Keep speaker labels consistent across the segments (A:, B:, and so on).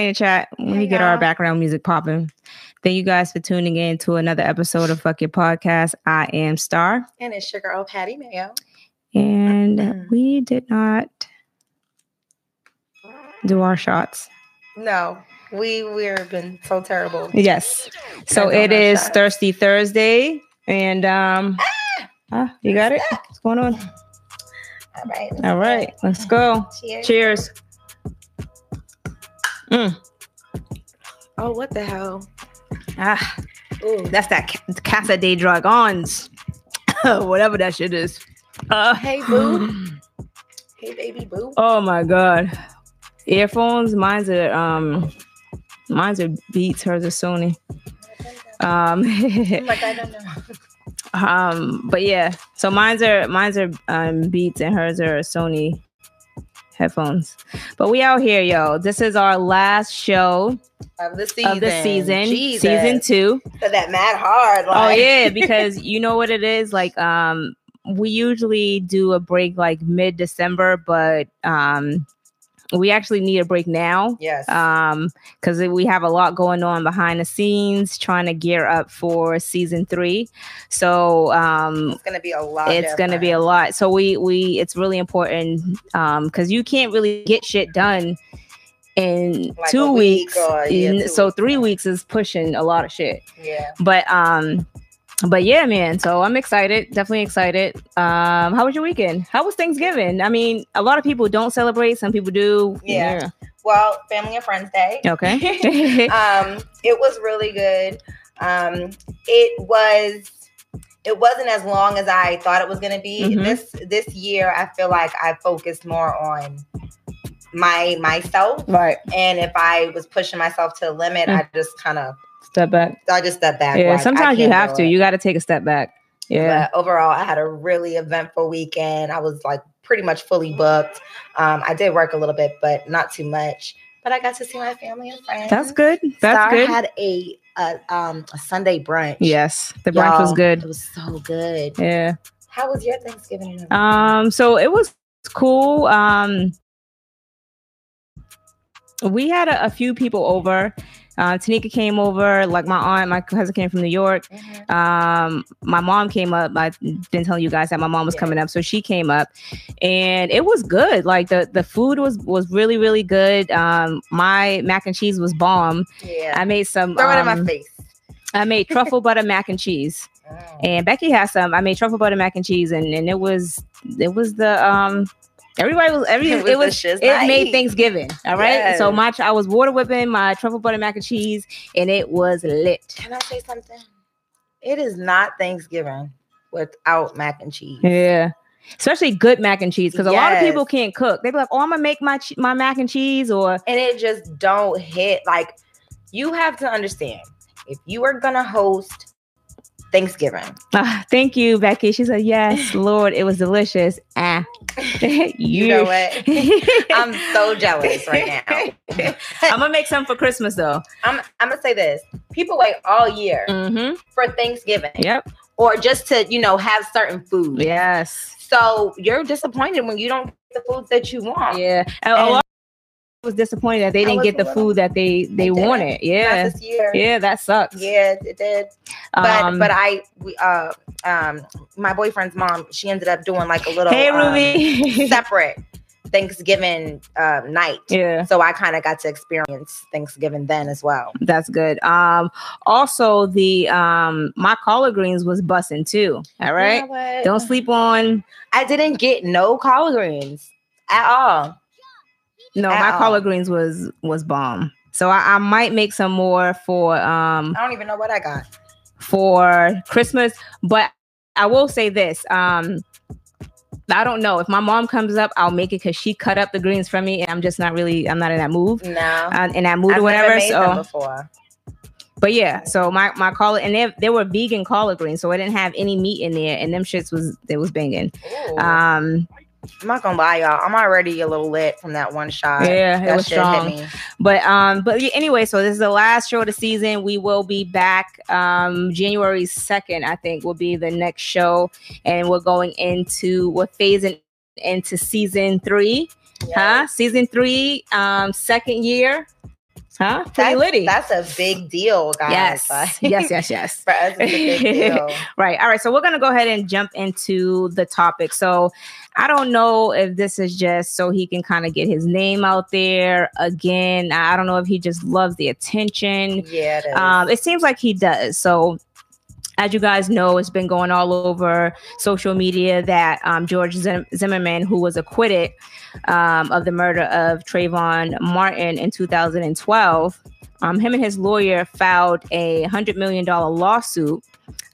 A: in the chat. Let me
B: Hey,
A: get our background music popping. Thank you guys for tuning in to another episode of Fuck Your Podcast. I am Star,
B: And it's Sugar O Patty Mayo.
A: and
B: Mhm.
A: we did not do our shots.
B: No, we we've been so terrible.
A: Yes. So it is
B: shots.
A: Thirsty Thursday, and um, ah, you got it. What's going on?
B: All right.
A: All right, let's go.
B: Cheers.
A: Cheers. Mm.
B: Oh, what the hell?
A: Ah,
B: Ooh.
A: that's that Ca- Casa de Dragons, whatever that shit is. Uh,
B: Hey, boo. Hey, baby boo.
A: Oh my god. Earphones, mine's are um mine's are Beats, hers are Sony. Um
B: like, I don't know.
A: um but yeah, so mine's are mine's are um Beats and hers are Sony headphones. But we out here, yo. This is our last show
B: Of the season.
A: of the season,
B: Jesus.
A: season 2.
B: So that mad hard.
A: Oh yeah, because you know what it is like um we usually do a break like mid December, but um we actually need a break now
B: Yes.
A: um because we have a lot going on behind the scenes trying to gear up for season 3. So um
B: it's gonna be a lot.
A: it's going to be a lot. So we we it's really important um cuz you can't really get shit done in
B: Like
A: 2
B: a week
A: weeks.
B: or, yeah, two
A: so
B: weeks.
A: 3 weeks is pushing a lot of shit
B: Yeah.
A: but um but yeah man so i'm excited definitely excited um how was your weekend how was thanksgiving i mean a lot of people don't celebrate some people do
B: Yeah. Well, Family and Friends Day.
A: Okay
B: um, it was really good. Um, it was it wasn't as long as I thought it was going to be.
A: Mhm.
B: This this year, I feel like I focused more on my myself,
A: right
B: and if I was pushing myself to the limit,
A: Mm.
B: I just kind of
A: step back
B: I just step back.
A: yeah
B: like,
A: sometimes you have to
B: it.
A: you got to take a step back yeah
B: But overall, I had a really eventful weekend. I was like pretty much fully booked. Um, I did work a little bit, but not too much. But I got to see my family and friends.
A: that's good that's
B: Star
A: good
B: had a, a um a Sunday brunch.
A: yes the brunch was
B: Y'all,
A: good
B: It was so good.
A: yeah
B: How was your Thanksgiving?
A: um so it was cool um we had a, a few people over uh, Tanika came over, like my aunt, my cousin came from New York.
B: Mhm.
A: um my mom came up i've been telling you guys that my mom was
B: Yeah.
A: coming up so she came up and it was good like the the food was was really really good um my mac and cheese was bomb
B: Yeah.
A: i made some
B: Throw it in my
A: um,
B: face.
A: i made truffle butter mac and cheese
B: Mm.
A: and becky has some i made truffle butter mac and cheese and and it was it was the um everybody was every
B: It
A: it
B: was
A: it made thanksgiving all right so
B: Yes.
A: my i was water whipping my truffle butter mac and cheese and it was lit
B: Can I say something? It is not Thanksgiving without mac and cheese.
A: Yeah. Especially good mac and cheese because a lot of people can't cook. They be like, "Oh, I'm gonna make my che- my mac and cheese," or
B: and it just don't hit like you have to understand if you are gonna host Thanksgiving,
A: Ah, "Thank you, Becky." She said, "Yes, Lord, it was delicious." Ah,
B: you know what? I'm so jealous right now.
A: I'm gonna make some for Christmas though.
B: I'm I'm gonna say this: people wait all year
A: Mm-hmm.
B: for Thanksgiving,
A: Yep.
B: or just to you know have certain food.
A: Yes.
B: So you're disappointed when you don't get the foods that you want.
A: Yeah. And
B: And-
A: lot was disappointed that they didn't get the
B: little-
A: food that they they wanted. Yeah.
B: this year.
A: Yeah, that sucks.
B: Yeah, it did. But
A: Um,
B: but I we uh um my boyfriend's mom she ended up doing like a little
A: hey,
B: um,
A: Ruby.
B: separate Thanksgiving uh, night.
A: yeah.
B: So I kind of got to experience Thanksgiving then as well.
A: That's good. Um, also the um my collard greens was bussing too. All right.
B: You know?
A: Don't sleep on
B: I didn't get no collard greens at all.
A: No,
B: At
A: my
B: all.
A: collard greens was was bomb. So I, I might make some more for um
B: I don't even know what I got.
A: for Christmas, but I will say this. Um I don't know if my mom comes up, I'll make it because she cut up the greens for me, and I'm just not really, I'm not in that move,
B: No,
A: uh, in that mood
B: I've
A: or whatever. So,
B: before.
A: but yeah, so my my collard, and they they were vegan collard greens, so I didn't have any meat in there, and them shits was they was banging.
B: Ooh.
A: Um,
B: I'm not gonna lie, y'all. I'm already a little lit from that one shot.
A: Yeah, it was strong. But um, but anyway, so this is the last show of the season. We will be back um January second, I think, will be the next show, and we're going into we're phasing into season three, huh? Season three, um, second year. Huh? Pretty
B: That's,
A: litty.
B: that's a big deal, guys.
A: yes.
B: Like,
A: yes, yes, yes.
B: For us, it's a big deal.
A: Right. All right. So we're going to go ahead and jump into the topic. So I don't know if this is just so he can kind of get his name out there again. I don't know if he just loves the attention.
B: Yeah, it is.
A: Um, it seems like he does. So, as you guys know, it's been going all over social media that um, George Zim- Zimmerman, who was acquitted um, of the murder of Trayvon Martin in 2012, um, him and his lawyer filed a $100 million lawsuit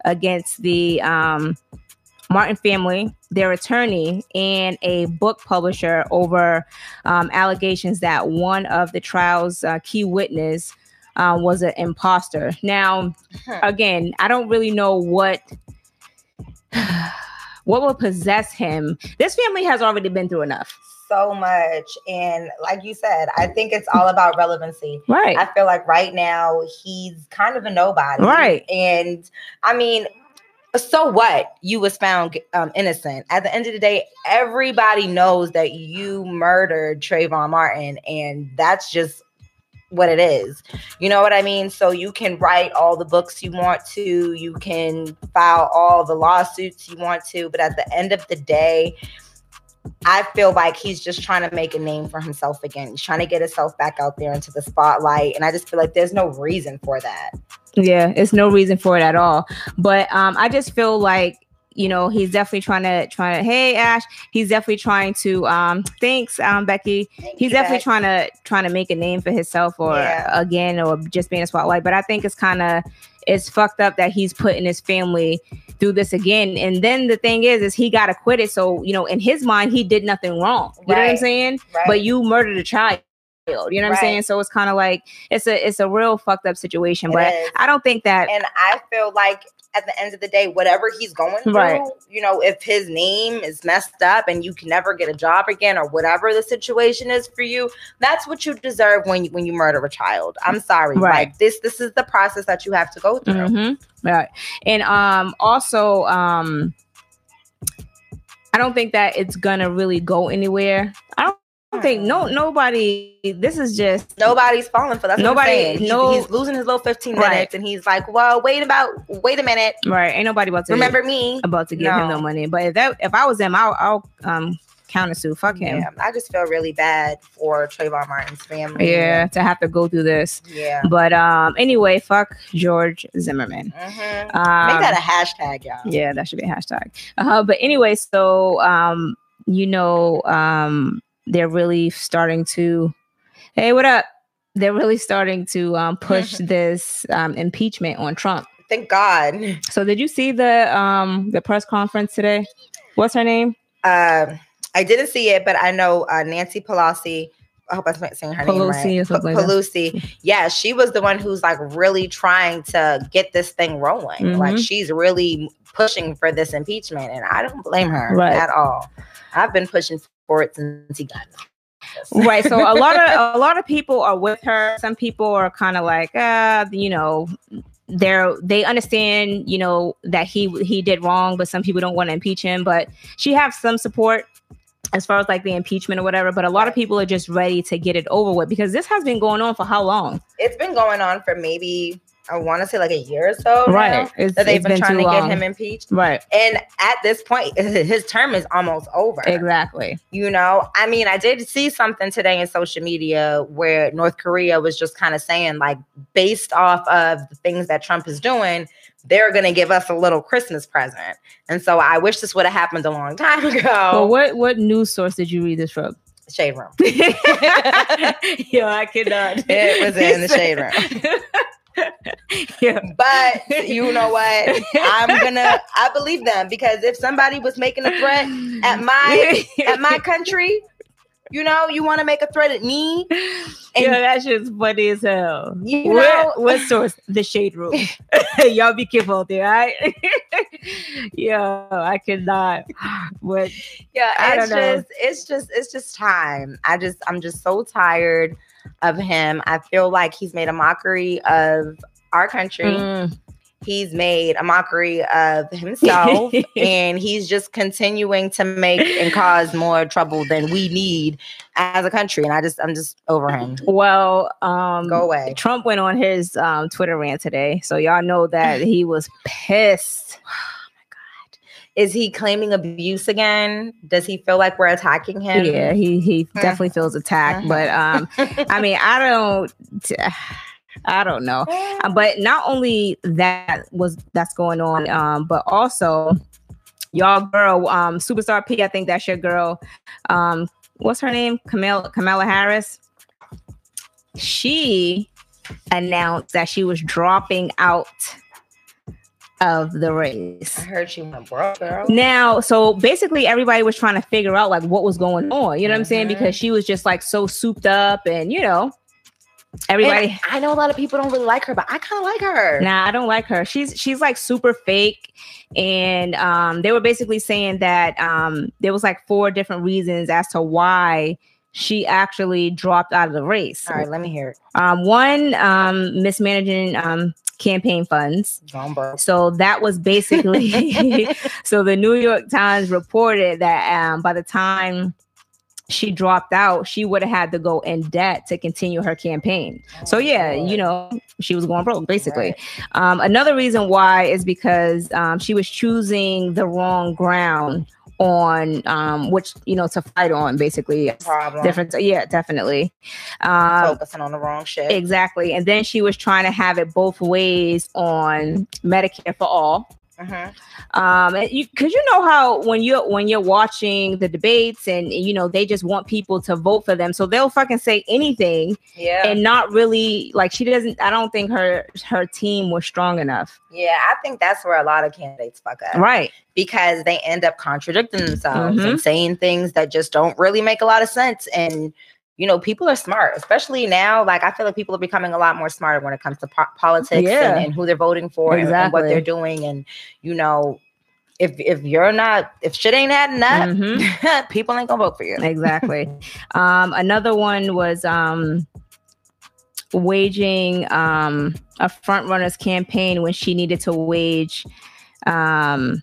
A: against the um, Martin family, their attorney, and a book publisher over um, allegations that one of the trial's uh, key witness uh, was an imposter. Now, again, I don't really know what what will possess him. This family has already been through enough,
B: so much. And like you said, I think it's all about relevancy.
A: right?
B: I feel like right now he's kind of a nobody.
A: Right.
B: And I mean, so what? You was found um, innocent. At the end of the day, everybody knows that you murdered Trayvon Martin, and that's just what it is. You know what I mean? So you can write all the books you want to, you can file all the lawsuits you want to, but at the end of the day, I feel like he's just trying to make a name for himself again. He's trying to get himself back out there into the spotlight. And I just feel like there's no reason for that.
A: Yeah, it's no reason for it at all. But um, I just feel like you know he's definitely trying to trying to. Hey Ash, he's definitely trying to. Um, thanks, um, Becky. He's definitely trying to trying to make a name for himself, or
B: Yeah.
A: again, or just being a spotlight. But I think it's kind of it's fucked up that he's putting his family through this again. And then the thing is, is he got acquitted. So you know, in his mind, he did nothing wrong. You know what I'm saying?
B: Right?
A: But you murdered a child. You know what I'm saying? So it's kind of like it's a it's a real fucked up situation.
B: It
A: but
B: is.
A: I don't think that
B: and I feel like at the end of the day, whatever he's going through,
A: Right.
B: you know, if his name is messed up and you can never get a job again, or whatever the situation is for you, that's what you deserve when you, when you murder a child. I'm sorry,
A: Right.
B: Like this, this is the process that you have to go through.
A: Mhm. Right. And um also um I don't think that it's gonna really go anywhere. I don't think no nobody this is just
B: Nobody's falling for that.
A: Nobody-.
B: He's,
A: no-
B: he's losing his little 15
A: Right.
B: minutes, and he's like, "Well, wait about, wait a minute.
A: right. Ain't nobody about to
B: Remember me?"
A: about to give him no
B: No.
A: money. But if that if I was him, I'll I'll um counter sue. Fuck him.
B: Yeah, I just feel really bad for Trayvon Martin's family.
A: Yeah, to have to go through this.
B: yeah.
A: But um anyway, fuck George Zimmerman.
B: Mhm.
A: Um,
B: Make that a hashtag, y'all.
A: Yeah, that should be a hashtag. Uh, but anyway, so um, you know, um, they're really starting to. Hey, what up? They're really starting to um, push this um, impeachment on Trump.
B: Thank God.
A: So, did you see the um, the press conference today? What's her name?
B: Uh, I didn't see it, but I know uh, Nancy Pelosi. I hope I'm saying her
A: Pelosi
B: name right.
A: something like.
B: Pelosi. Yeah, she was the one who's like really trying to get this thing rolling. Like
A: Mhm.
B: she's really pushing for this impeachment, and I don't blame her
A: Right.
B: at all. I've been pushing for it since he in office.
A: right so a lot of a lot of people are with her. Some people are kind of like uh you know they're they understand you know that he he did wrong but some people don't want to impeach him but she has some support as far as like the impeachment or whatever but a lot of people are just ready to get it over with because this has been going on for how long?
B: It's been going on for maybe I want to say like a year or so. now
A: right it's,
B: That they've been,
A: been
B: trying to get him impeached.
A: right
B: And at this point, his term is almost over.
A: exactly
B: You know, I mean, I did see something today in social media where North Korea was just kind of saying, like, based off of the things that Trump is doing, they're going to give us a little Christmas present. And so I wish this would have happened a long time ago.
A: well what what news source did you read this from
B: shade room.
A: yeah i cannot
B: It was in the shade room.
A: yeah
B: But you know what? I'm gonna I believe them because if somebody was making a threat at my at my country, you know, you want to make a threat at me, and
A: yeah, that shit's funny as hell.
B: you know,
A: what source? The shade room. Y'all be careful out there, all right? yeah, I cannot. What?
B: yeah, it's
A: don't know.
B: just it's just it's just time. I just I'm just so tired of him. I feel like he's made a mockery of our country.
A: Mm,
B: he's made a mockery of himself and he's just continuing to make and cause more trouble than we need as a country. And i just i'm just over him.
A: Well um
B: go away.
A: Trump went on his um twitter rant today. So y'all know that he was pissed
B: is he claiming abuse again? Does he feel like we're attacking him?
A: Yeah, he he definitely feels attacked. But um, I mean, I don't. I don't know. Uh, but not only that was that's going on, um, but also y'all girl, um, superstar P, I think that's your girl. Um, what's her name? Kamala Kamala Harris. She announced that she was dropping out of the race.
B: I heard she went broke, girl.
A: Now, so basically everybody was trying to figure out like what was going on. You know what mm-hmm. I'm saying? Mm-hmm. Because she was just like so souped up and you know, Everybody,
B: and I know a lot of people don't really like her, but I kind of like her.
A: Nah, I don't like her. She's she's like super fake, and um, they were basically saying that um, there was like four different reasons as to why she actually dropped out of the race.
B: All right, let me hear it.
A: Um, one, um, mismanaging um, campaign funds. So that was basically so the New York Times reported that um, by the time she dropped out, she would have had to go in debt to continue her campaign. So yeah, you know, she was going broke basically. Um, another reason why is because um, she was choosing the wrong ground on um which you know to fight on basically.
B: Problem.
A: different yeah definitely.
B: Um focusing on the wrong shit.
A: exactly. And then she was trying to have it both ways on medicare for all Mm-hmm. Um, because you, you, know how when you when you're watching the debates and you know they just want people to vote for them, so they'll fucking say anything,
B: yeah,
A: and not really like she doesn't. I don't think her her team was strong enough.
B: Yeah, I think that's where a lot of candidates fuck up,
A: right?
B: Because they end up contradicting themselves mm-hmm. and saying things that just don't really make a lot of sense, and you know, people are smart, especially now. Like, I feel like people are becoming a lot more smarter when it comes to po- politics
A: yeah.
B: and, and, who they're voting for
A: exactly.
B: and, and, what they're doing. And, you know, if if you're not, if shit ain't adding up, mm-hmm. people ain't gonna vote for you.
A: Exactly. um, another one was um, waging um, a front runners campaign when she needed to wage um,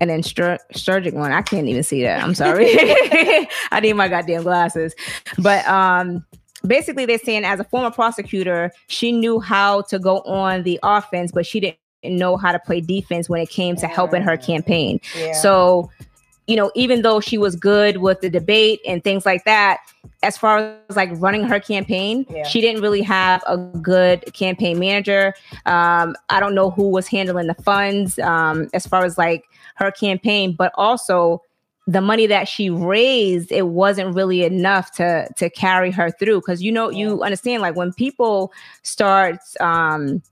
A: an insurgent one. I can't even see that. I'm sorry. I need my goddamn glasses. But um basically they're saying as a former prosecutor, she knew how to go on the offense, but she didn't know how to play defense when it came to helping her campaign. Yeah. So, you know, even though she was good with the debate and things like that, as far as like running her campaign, yeah. she didn't really have a good campaign manager. Um, I don't know who was handling the funds um, as far as like her campaign, but also the money that she raised, it wasn't really enough to to carry her through. Because you know, you understand, like when people start um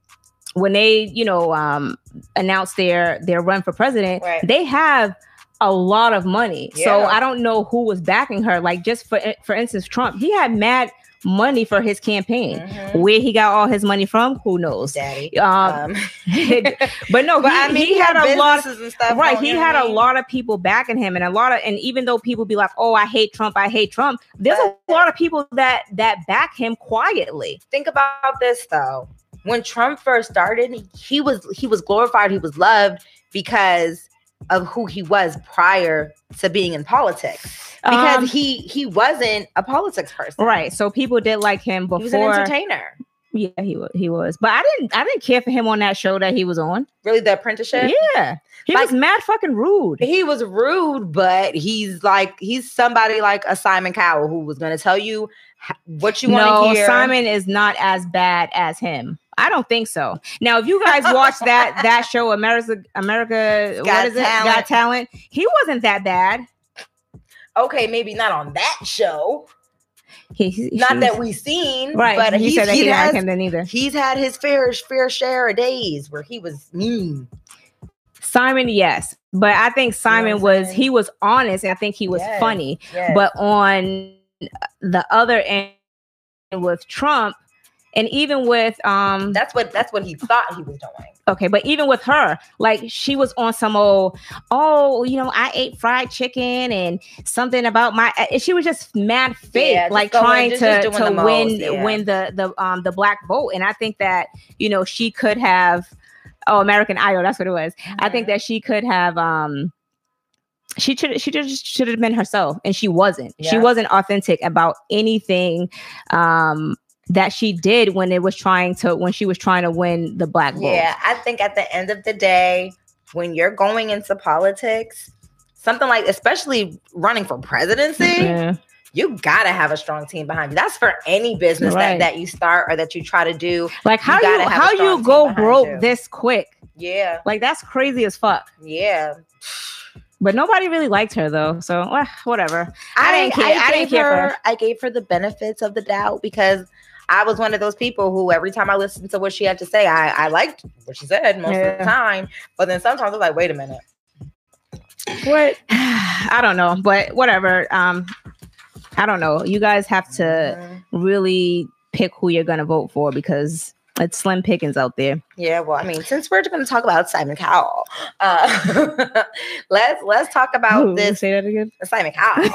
A: when they, you know, um announce their their run for president,
B: right.
A: they have a lot of money. Yeah. So I don't know who was backing her. Like just for for instance, Trump, he had mad money for his campaign. Mm-hmm. Where he got all his money from, who knows?
B: Daddy.
A: Um, um. but no, but he, I mean, he, he had, had a lot of stuff. Right, he had a lot of people backing him, and a lot of, and even though people be like, "Oh, I hate Trump, I hate Trump," there's but, a lot of people that that back him quietly.
B: Think about this though. When Trump first started, he was he was glorified, he was loved because of who he was prior to being in politics. Because um, he he wasn't a politics person.
A: right so people did like him before
B: he was an entertainer.
A: Yeah he was he was but i didn't i didn't care for him on that show that he was on.
B: Really the apprenticeship?
A: Yeah he like, was mad fucking rude.
B: he was rude but he's like he's somebody like a simon cowell who was going to tell you what you want to
A: no,
B: hear.
A: Simon is not as bad as him I don't think so. Now, if you guys watch that that show, America, America,
B: Got
A: what is
B: talent.
A: it? Got talent. He wasn't that bad.
B: Okay, maybe not on that show.
A: He, he,
B: not that we've seen,
A: right?
B: But
A: he said that he, he has, him then either.
B: He's had his fair fair share of days where he was mean.
A: Simon, yes, but I think Simon you know was he was honest, and I think he was yes, funny.
B: Yes.
A: But on the other end with Trump, and even with um
B: that's what that's what he thought he was doing
A: okay but even with her like she was on some old oh you know i ate fried chicken and something about my she was just mad fake yeah, like trying just, to just to win most, yeah. win the the um the black vote and i think that you know she could have oh American Idol. That's what it was. I think
B: Mhm.
A: that she could have um she should she just should have been herself and she wasn't. She wasn't authentic about anything um that she did when it was trying to when she was trying to win the black vote.
B: Yeah, I think at the end of the day, when you're going into politics, something like especially running for presidency,
A: Yeah.
B: you gotta have a strong team behind you. That's for any business
A: Right.
B: that, that you start or that you try to do.
A: Like how you,
B: a
A: how you go broke
B: you.
A: this quick?
B: Yeah,
A: Like that's crazy as fuck.
B: yeah.
A: But nobody really liked her though. So eh, whatever. I didn't care. I didn't
B: gave
A: care
B: her.
A: her.
B: I gave her the benefits of the doubt because I was one of those people who every time I listened to what she had to say, I, I liked what she said most of the time. But then sometimes I was like, wait a minute.
A: What I don't know, but whatever. Um I don't know. You guys have to
B: Mhm.
A: really pick who you're gonna vote for because it's slim pickings out there.
B: Yeah, well, I mean, since we're going to talk about Simon Cowell, uh, let's let's talk about
A: Ooh,
B: this
A: Say that again.
B: Simon Cowell.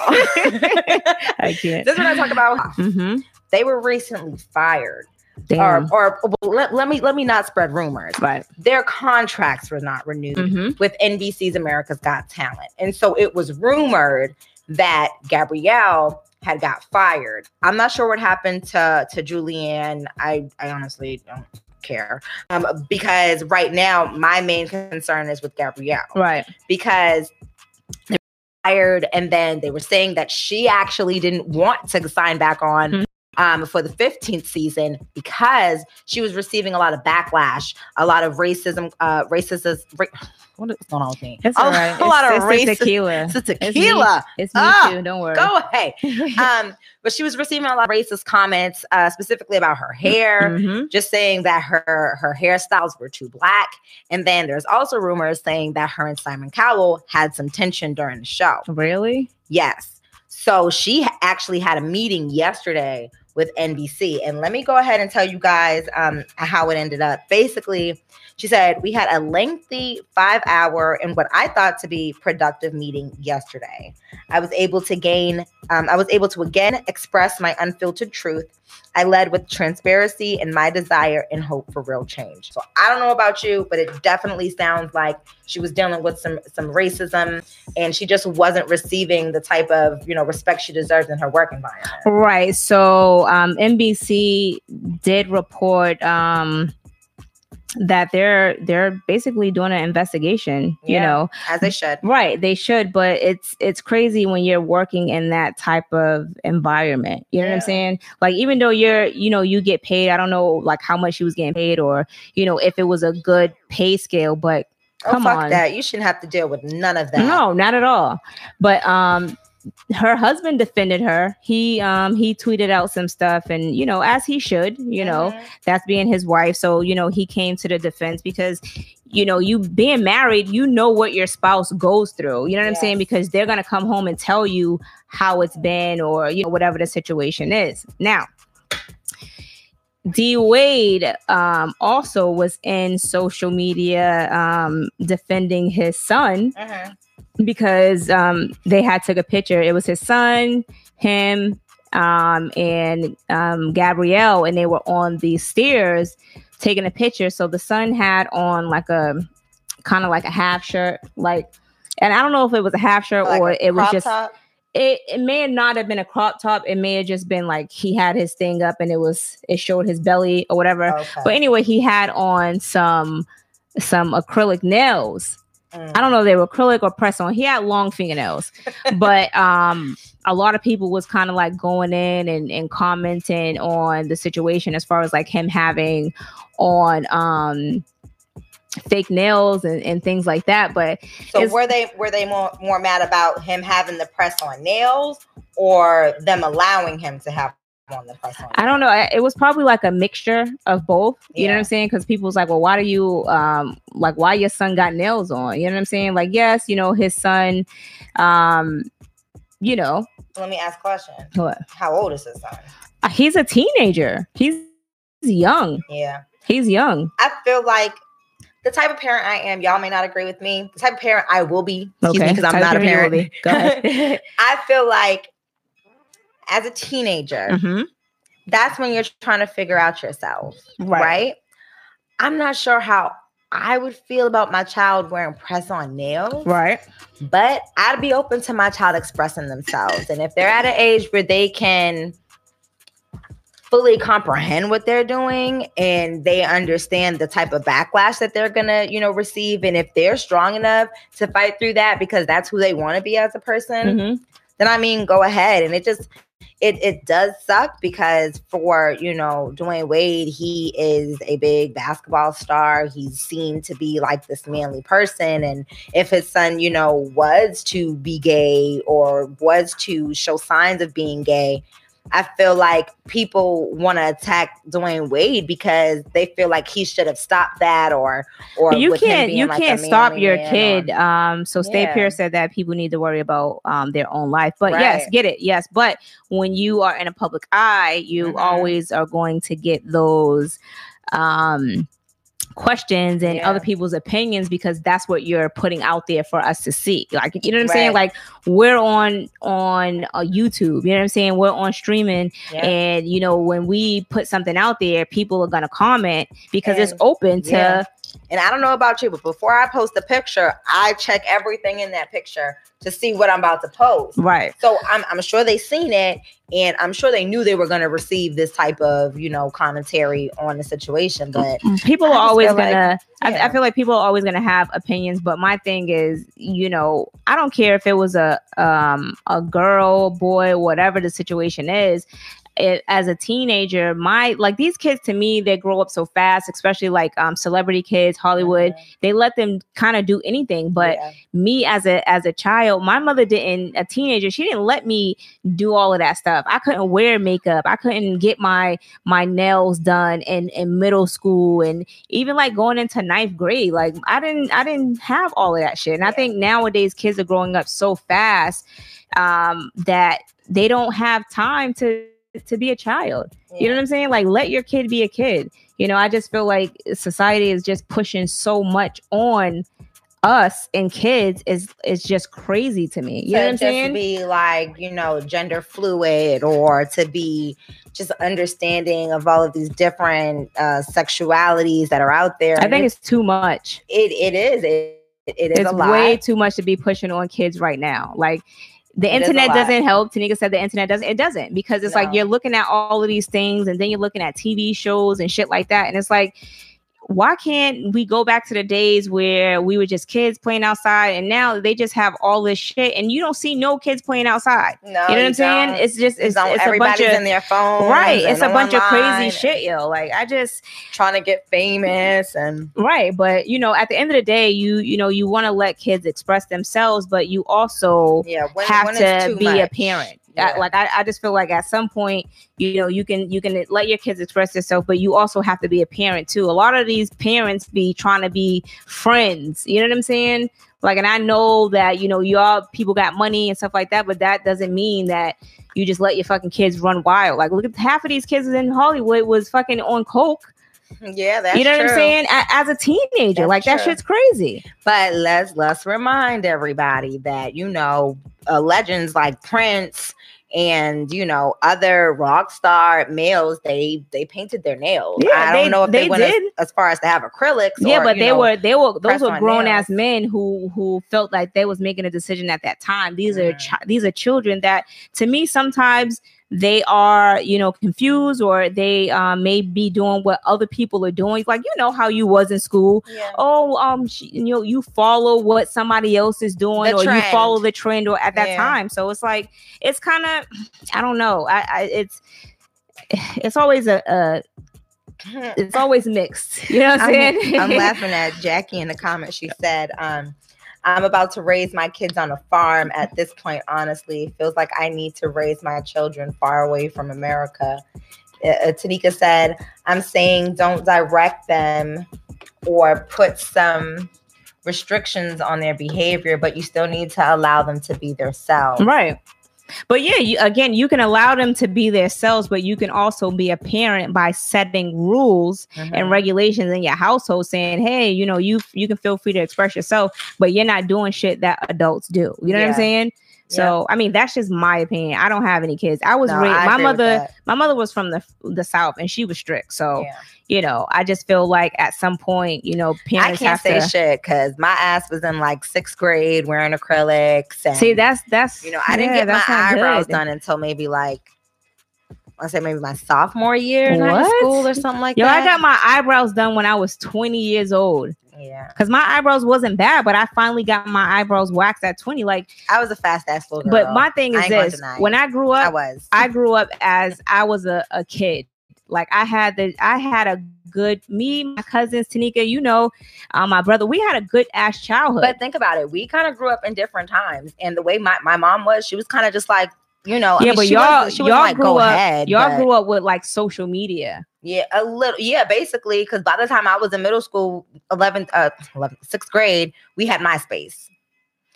A: I can't.
B: this we're going to talk about.
A: hmm
B: They were recently fired,
A: Damn.
B: or, or let, let me let me not spread rumors.
A: right.
B: Their contracts were not renewed
A: hmm
B: with NBC's America's Got Talent, and so it was rumored that Gabrielle had got fired. I'm not sure what happened to to Julianne. I I honestly don't care um, because right now my main concern is with Gabrielle
A: Right.
B: because they were fired and then they were saying that she actually didn't want to sign back on
A: Mhm.
B: Um, for the 15th season because she was receiving a lot of backlash, a lot of racism, uh, racism. Ra- what is going on with me?
A: It's
B: a,
A: all right.
B: a lot
A: It's-
B: of racist
A: tequila.
B: It's a
A: It's me.
B: tequila.
A: It's me
B: Ah,
A: too. Don't worry.
B: Go away. Um, but she was receiving a lot of racist comments, uh, specifically about her hair
A: Mhm.
B: just saying that her her hairstyles were too black. And then there's also rumors saying that her and Simon Cowell had some tension during the show.
A: Really?
B: Yes. So she actually had a meeting yesterday with NBC. And let me go ahead and tell you guys um, how it ended up. Basically, she said, We had a lengthy five hour and what I thought to be productive meeting yesterday. I was able to gain, um, I was able to again express my unfiltered truth. I led with transparency and my desire and hope for real change. So I don't know about you, but it definitely sounds like she was dealing with some some racism and she just wasn't receiving the type of you know respect she deserves in her work environment.
A: Right. So um, NBC did report um, that they're they're basically doing an investigation. You know,
B: As they should.
A: right? They should, but it's it's crazy when you're working in that type of environment. You know what I'm saying? Like even though you're you know you get paid, I don't know like how much she was getting paid or you know if it was a good pay scale, but
B: Oh
A: Come
B: fuck
A: on.
B: that! You shouldn't have to deal with none of that.
A: no, not at all. But um her husband defended her. He um he tweeted out some stuff and you know as he should, you know,
B: Mhm.
A: that's being his wife. So, you know, he came to the defense because you know, you being married, you know what your spouse goes through. You know what I'm saying? Because they're going to come home and tell you how it's been or you know whatever the situation is. Now, D Wade um, also was in social media um, defending his son
B: Mhm.
A: because um, they had took a picture. It was his son, him, um, and um, Gabrielle, and they were on the stairs taking a picture. So the son had on like a kind of like a half shirt, like, and I don't know if it was a half shirt
B: Like
A: or it was just.
B: top?
A: It, it may not have been a crop top. It may have just been like he had his thing up and it was it showed his belly or whatever.
B: Okay.
A: But anyway, he had on some some acrylic nails.
B: Mm.
A: I don't know if they were acrylic or press on. He had long fingernails, but um, a lot of people was kind of like going in and, and commenting on the situation as far as like him having on um fake nails and, and things like that. But
B: So were they were they more more mad about him having the press on nails or them allowing him to have on the press on?
A: I don't know. It was probably like a mixture of both. You know what I'm saying? Because people was like, well, why do you um like why your son got nails on? You know what I'm saying? Like, yes, you know, his son, um, you know,
B: Let me ask a question.
A: what?
B: How old is his son?
A: Uh, he's a teenager. He's young.
B: Yeah.
A: He's young.
B: I feel like the type of parent I am, y'all may not agree with me. The type of parent I will be, excuse me,
A: Okay.
B: because I'm not a
A: parent
B: parent.
A: you will be. Go ahead.
B: I feel like as a teenager,
A: Mhm.
B: that's when you're trying to figure out yourself,
A: Right.
B: right? I'm not sure how I would feel about my child wearing press on nails.
A: Right.
B: But I'd be open to my child expressing themselves. And if they're at an age where they can fully comprehend what they're doing and they understand the type of backlash that they're gonna you know receive and if they're strong enough to fight through that because that's who they want to be as a person mm-hmm. then i mean go ahead and it just it it does suck because for you know Dwyane Wade, he is a big basketball star. He's seen to be like this manly person, and if his son, you know, was to be gay or was to show signs of being gay, I feel like people want to attack Dwyane Wade because they feel like he should have stopped that or or
A: you can't you like can't stop your kid. Or, um so Stay yeah. Pierce said that people need to worry about um their own life. But right. yes, get it. Yes, but when you are in a public eye, you mm-hmm. always are going to get those um questions and yeah. other people's opinions because that's what you're putting out there for us to see. Like you know what I'm right. saying? Like we're on on uh, YouTube, you know what I'm saying? We're on streaming yeah. and you know when we put something out there, people are going to comment because and, it's open to yeah.
B: And I don't know about you, but before I post a picture, I check everything in that picture to see what I'm about to post.
A: Right.
B: So I'm, I'm sure they seen it and I'm sure they knew they were going to receive this type of, you know, commentary on the situation. But
A: people are always going like, to, I, I feel like people are always going to have opinions. But my thing is, you know, I don't care if it was a, um, a girl, boy, whatever the situation is it, as a teenager, my like these kids to me, they grow up so fast, especially like um, celebrity kids, Hollywood. Mm-hmm. They let them kind of do anything. But yeah. me as a as a child, my mother didn't. A teenager, she didn't let me do all of that stuff. I couldn't wear makeup. I couldn't get my my nails done in in middle school, and even like going into ninth grade. Like I didn't I didn't have all of that shit. And yeah. I think nowadays kids are growing up so fast um, that they don't have time to to be a child. Yeah. You know what I'm saying? Like let your kid be a kid. You know, I just feel like society is just pushing so much on us and kids is is just crazy to me. You to know what I'm saying?
B: be like, you know, gender fluid or to be just understanding of all of these different uh sexualities that are out there.
A: I think it's, it's, too much.
B: It it is. It, it is
A: it's way too much to be pushing on kids right now. Like the it internet doesn't help. Tanika said the internet doesn't. It doesn't because it's no. like you're looking at all of these things and then you're looking at TV shows and shit like that. And it's like why can't we go back to the days where we were just kids playing outside and now they just have all this shit and you don't see no kids playing outside. No, you know what I'm saying? It's just it's, it's
B: a bunch of
A: in
B: their phone.
A: Right. It's a bunch of crazy shit, yo. Like I just
B: trying to get famous and
A: right. But you know, at the end of the day, you you know, you want to let kids express themselves, but you also
B: yeah, when,
A: have
B: when
A: to be
B: much.
A: a parent yeah. like I, I just feel like at some point you know you can you can let your kids express themselves but you also have to be a parent too a lot of these parents be trying to be friends you know what i'm saying like and i know that you know y'all people got money and stuff like that but that doesn't mean that you just let your fucking kids run wild like look at half of these kids in hollywood was fucking on coke
B: yeah, that's
A: you know
B: true.
A: what I'm saying. As a teenager, that's like that shit's crazy.
B: But let's let's remind everybody that you know uh, legends like Prince and you know other rock star males they they painted their nails. Yeah, i don't they, know if they, they went as, as, far as to have acrylics
A: yeah
B: or,
A: but they
B: know,
A: were they were those were grown ass men who who felt like they was making a decision at that time. These mm. are chi- these are children that to me sometimes they are you know confused or they um, may be doing what other people are doing. Like you know how you was in school. Yeah. oh um you know you follow what somebody else is doing the or trend. you follow the trend or at that yeah. time. So it's like it's kind of i don't know. I, I, it's it's always a, a it's always mixed. You know what i'm, I'm
B: saying? I'm laughing at jackie in the comments she said um I'm about to raise my kids on a farm at this point, honestly. Feels like I need to raise my children far away from America. Uh, uh, Tanika said, I'm saying don't direct them or put some restrictions on their behavior, but you still need to allow them to be themselves.
A: Right. But yeah, you, again, you can allow them to be themselves, but you can also be a parent by setting rules mm-hmm. and regulations in your household, saying, "Hey, you know, you you can feel free to express yourself, but you're not doing shit that adults do." You know yeah. what I'm saying? So I mean, that's just my opinion. I don't have any kids. I was
B: No,
A: raised.
B: I
A: My mother, my mother was from the the south, and she was strict. So
B: Yeah.
A: you know, I just feel like at some point, you know,
B: I can't say
A: to
B: shit because my ass was in like sixth grade wearing acrylics. And,
A: see. That's that's
B: you know, I didn't
A: yeah,
B: get my eyebrows
A: good.
B: done until maybe like I say maybe my sophomore year in high school or something like that. Yo.
A: I got my eyebrows done when I was 20 years old.
B: Yeah.
A: Cause my eyebrows wasn't bad, but I finally got my eyebrows waxed at 20. Like,
B: I was a fast ass little girl.
A: but my thing is this: when I grew up, I
B: was.
A: I grew up as I was a, a kid. Like I had the I had a good me, my cousins, Tanika, you know, um, my brother. We had a good ass childhood.
B: But think about it. We kind of grew up in different times, and the way my, my mom was, she was kind of just like you know. I
A: yeah,
B: mean,
A: but y'all
B: she
A: y'all
B: like,
A: grew
B: go
A: up
B: ahead,
A: y'all
B: but-
A: grew up with like social media.
B: Yeah, a little. Yeah, basically, because by the time I was in middle school, 11th, uh, 11th, sixth grade, we had MySpace,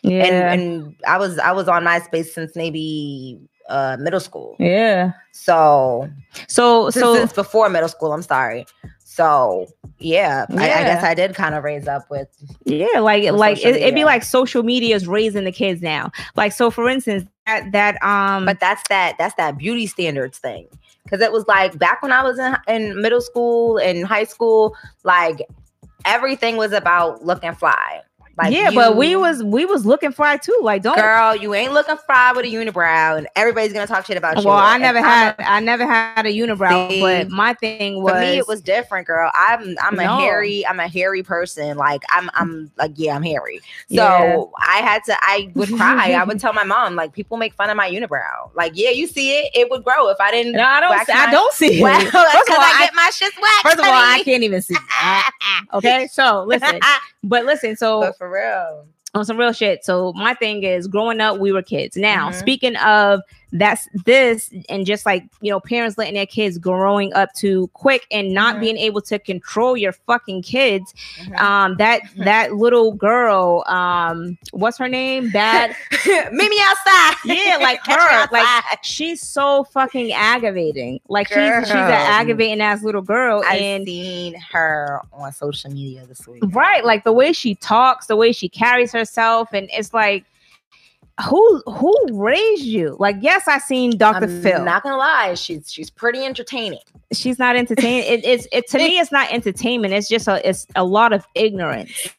A: Yeah,
B: and and I was I was on MySpace since maybe uh middle school.
A: yeah.
B: So
A: So
B: since,
A: so
B: since before middle school, I'm sorry. So yeah, I, I guess I did kind of raise up with.
A: Yeah, like
B: with
A: like it, it'd be like social media is raising the kids now. Like so, for instance, that that um,
B: But that's that that's that beauty standards thing. Because it was like back when I was in, in middle school and high school, like everything was about looking fly. Like
A: yeah, but we was we was looking for it too. Like don't.
B: girl, you ain't looking fly with a unibrow, and everybody's gonna talk shit about you.
A: well, I never had
B: a-
A: I never had a unibrow,
B: See,
A: but my thing was
B: for me, it was different, girl. I'm I'm a
A: No.
B: hairy, I'm a hairy person. Like I'm I'm like yeah, I'm hairy. So
A: Yeah.
B: I had to. I would cry. I would tell my mom like people make fun of my unibrow. Like yeah, you see it, it would grow if I didn't.
A: No, I don't. See, I don't see it.
B: Well,
A: first of all,
B: I
A: I,
B: get my shit waxed.
A: first of all, I can't even see. okay, so listen, but listen, so
B: but for real,
A: on some real shit. So my thing is growing up, we were kids. Now,
B: Mhm.
A: speaking of that's this and just like you know, parents letting their kids growing up too quick and not
B: Mhm.
A: being able to control your fucking kids.
B: Mhm.
A: Um, that that little girl, um, what's her name? Bad.
B: meet me outside.
A: Yeah, like her, like she's so fucking aggravating. Like she's she's an aggravating ass little girl,
B: I
A: and
B: seen her on social media this week.
A: right, like the way she talks, the way she carries herself, and it's like, who who raised you? Like, yes, I seen Dr.
B: I'm
A: Phil.
B: not gonna lie, she's she's pretty entertaining.
A: she's not entertaining. It, it's it to me, it's not entertainment. It's just a it's a lot of ignorance.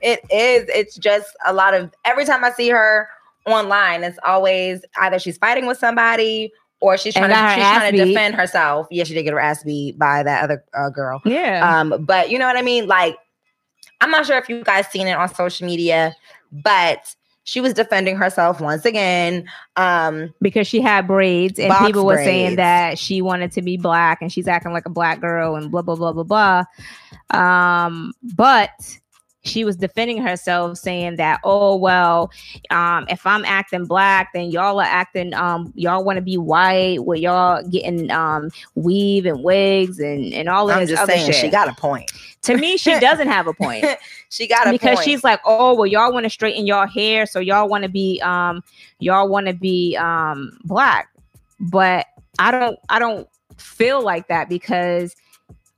B: It is. It's just a lot of every time I see her online, it's always either she's fighting with somebody or she's
A: And
B: trying to she's trying to
A: beat.
B: defend herself. Yeah, she did get her ass beat by that other uh, girl.
A: Yeah,
B: Um, but you know what I mean? Like, I'm not sure if you guys seen it on social media, but she was defending herself once again. Um,
A: because she had braids, and people were saying that she wanted to be black, and she's acting like a black girl, and blah blah blah blah blah. Um, but she was defending herself saying that oh well um if i'm acting black then y'all are acting um y'all want to be white with y'all getting um weave and wigs and and all of
B: I'm
A: this
B: just
A: other
B: saying
A: shit.
B: she got a point.
A: To me she doesn't have a point
B: She got a
A: because
B: point.
A: she's like, oh well, y'all want to straighten y'all hair, so y'all want to be um y'all want to be um black, but I don't I don't feel like that because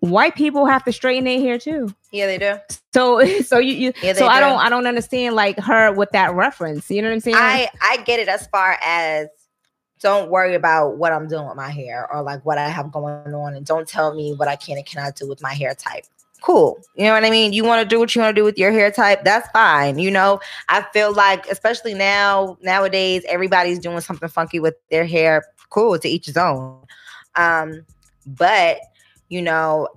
A: white people have to straighten their hair too.
B: yeah, they do.
A: So so you, you
B: Yeah,
A: so I
B: do.
A: don't I don't understand like her with that reference. You know what I'm saying?
B: I I get it as far as don't worry about what I'm doing with my hair or like what I have going on, and don't tell me what I can and cannot do with my hair type. Cool. You know what I mean? You want to do what you want to do with your hair type. That's fine. You know, I feel like, especially now, nowadays, everybody's doing something funky with their hair. Cool. To each his own. Um, but, you know,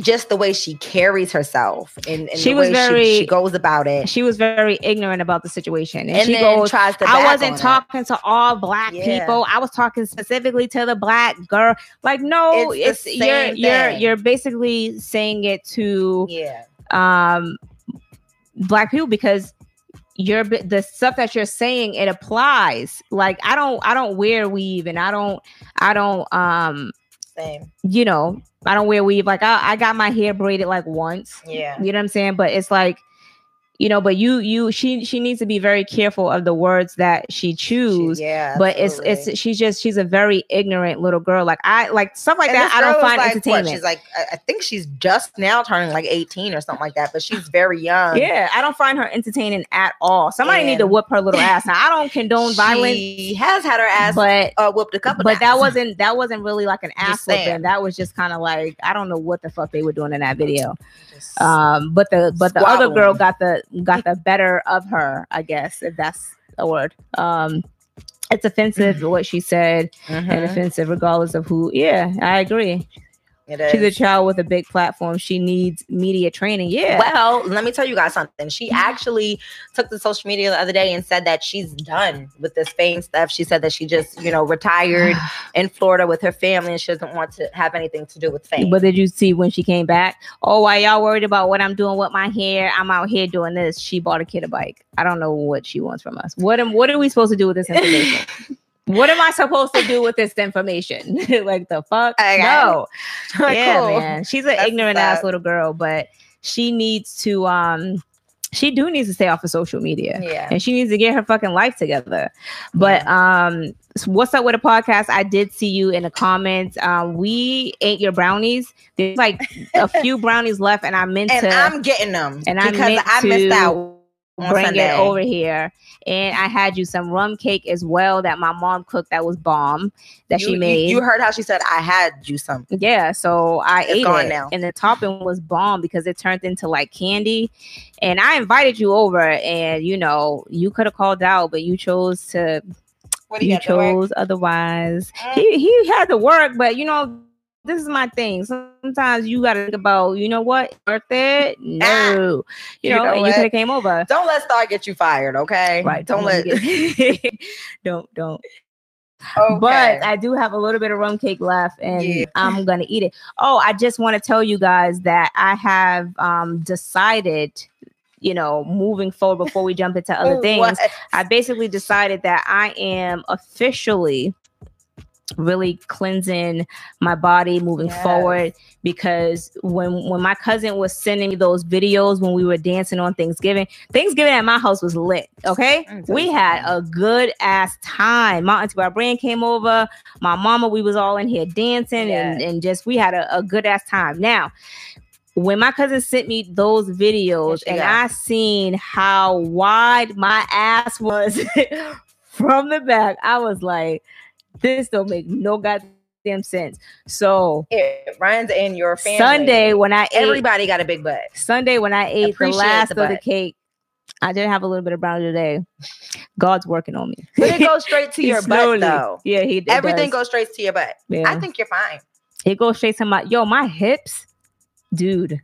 B: just the way she carries herself and, and
A: She
B: the
A: was
B: way
A: very-
B: she, she goes about it.
A: she was very ignorant about the situation, and,
B: And
A: she
B: then
A: goes,
B: tries to
A: I wasn't
B: on it.
A: talking to all black
B: Yeah.
A: people. I was talking specifically to the black girl. Like, no,
B: It's
A: it's, you're
B: same
A: you're you're basically saying it to
B: Yeah.
A: um black people because you're the stuff that you're saying it applies. Like, I don't I don't wear weave, and I don't I don't um
B: Same.
A: you know I don't wear weave. Like, I I got my hair braided like once.
B: Yeah.
A: You know what I'm saying? But it's like you know but you you she she needs to be very careful of the words that she choose.
B: She- yeah,
A: but it's
B: absolutely.
A: it's she's just she's a very ignorant little girl. Like i like stuff like
B: And
A: that i don't find
B: like, what,
A: entertainment.
B: she's like, I- I think she's just now turning like 18 or something like that, but she's very young.
A: yeah i don't find her entertaining at all. Somebody need to
B: And-
A: whip her little ass. Now i don't condone violence
B: She has had her ass
A: but
B: uh, whooped a couple
A: but that wasn't that wasn't really like an ass
B: saying.
A: that was just kind of like i don't know what the fuck they were doing in that video.
B: Just-
A: um but the but the other girl got the got the better of her i guess if that's a word um it's offensive what she said and
B: Mhm.
A: offensive regardless of who yeah i agree she's a child with a big platform she needs media training yeah
B: Well, let me tell you guys something. She mm-hmm. actually took the social media the other day and said that she's done with this fame stuff. She said that she just, you know, retired in Florida with her family and she doesn't want to have anything to do with fame.
A: But did you see when she came back? Oh, why y'all worried about what I'm doing with my hair? I'm out here doing this. She bought a kid a bike. I don't know what she wants from us. What am what are we supposed to do with this information? What am I supposed to do with this information? like the fuck?
B: Okay.
A: No. yeah,
B: Cool.
A: man. She's an
B: That's
A: ignorant ass little girl, but she needs to um she do needs to stay off of social media.
B: Yeah.
A: And she needs to get her fucking life together. But um what's up with the podcast? I did see you in the comments. Um we ate your brownies. There's like a few brownies left and I meant to
B: And
A: to
B: I'm getting them
A: and I
B: because
A: meant
B: I missed
A: to
B: out on
A: bring
B: Sunday.
A: it over here. And I had you some rum cake as well that my mom cooked that was bomb that
B: You-
A: she made.
B: You, heard how she said I had you some.
A: Yeah, so I
B: It's
A: ate
B: gone
A: it,
B: now.
A: and the topping was bomb because it turned into like candy. And I invited you over, and you know you could have called out, but you chose to.
B: What
A: You, chose otherwise. Mm. He he had to work, but you know this is my thing. Sometimes you got to think about, you know what, worth it? No, you,
B: You
A: know,
B: know
A: and you could have came over.
B: Don't let Star get you fired, okay?
A: Right?
B: Don't, let.
A: get- don't don't.
B: okay.
A: But I do have a little bit of rum cake left and
B: Yeah.
A: I'm gonna eat it. Oh, I just want to tell you guys that I have um decided, you know, moving forward before we jump into other things. I basically decided that I am officially really cleansing my body moving
B: Yes.
A: forward because when when my cousin was sending me those videos when we were dancing on Thanksgiving, Thanksgiving at my house was lit. Okay, we had a good ass time. My auntie Brian came over, my mama, we was all in here dancing and and just we had a, a good ass time. Now, when my cousin sent me those videos
B: she
A: and. I seen how wide my ass was from the back, I was like, this don't make no goddamn sense. So
B: It runs in your family.
A: Sunday when I ate
B: everybody got a big butt.
A: Sunday when I ate the last
B: the
A: of the cake, I did have a little bit of brownie today. God's working on me.
B: But it goes straight to your
A: slowly-
B: butt, though.
A: Yeah, he
B: Everything
A: does.
B: goes straight to your butt.
A: Yeah.
B: I think you're fine.
A: it goes straight to my yo, my hips, dude,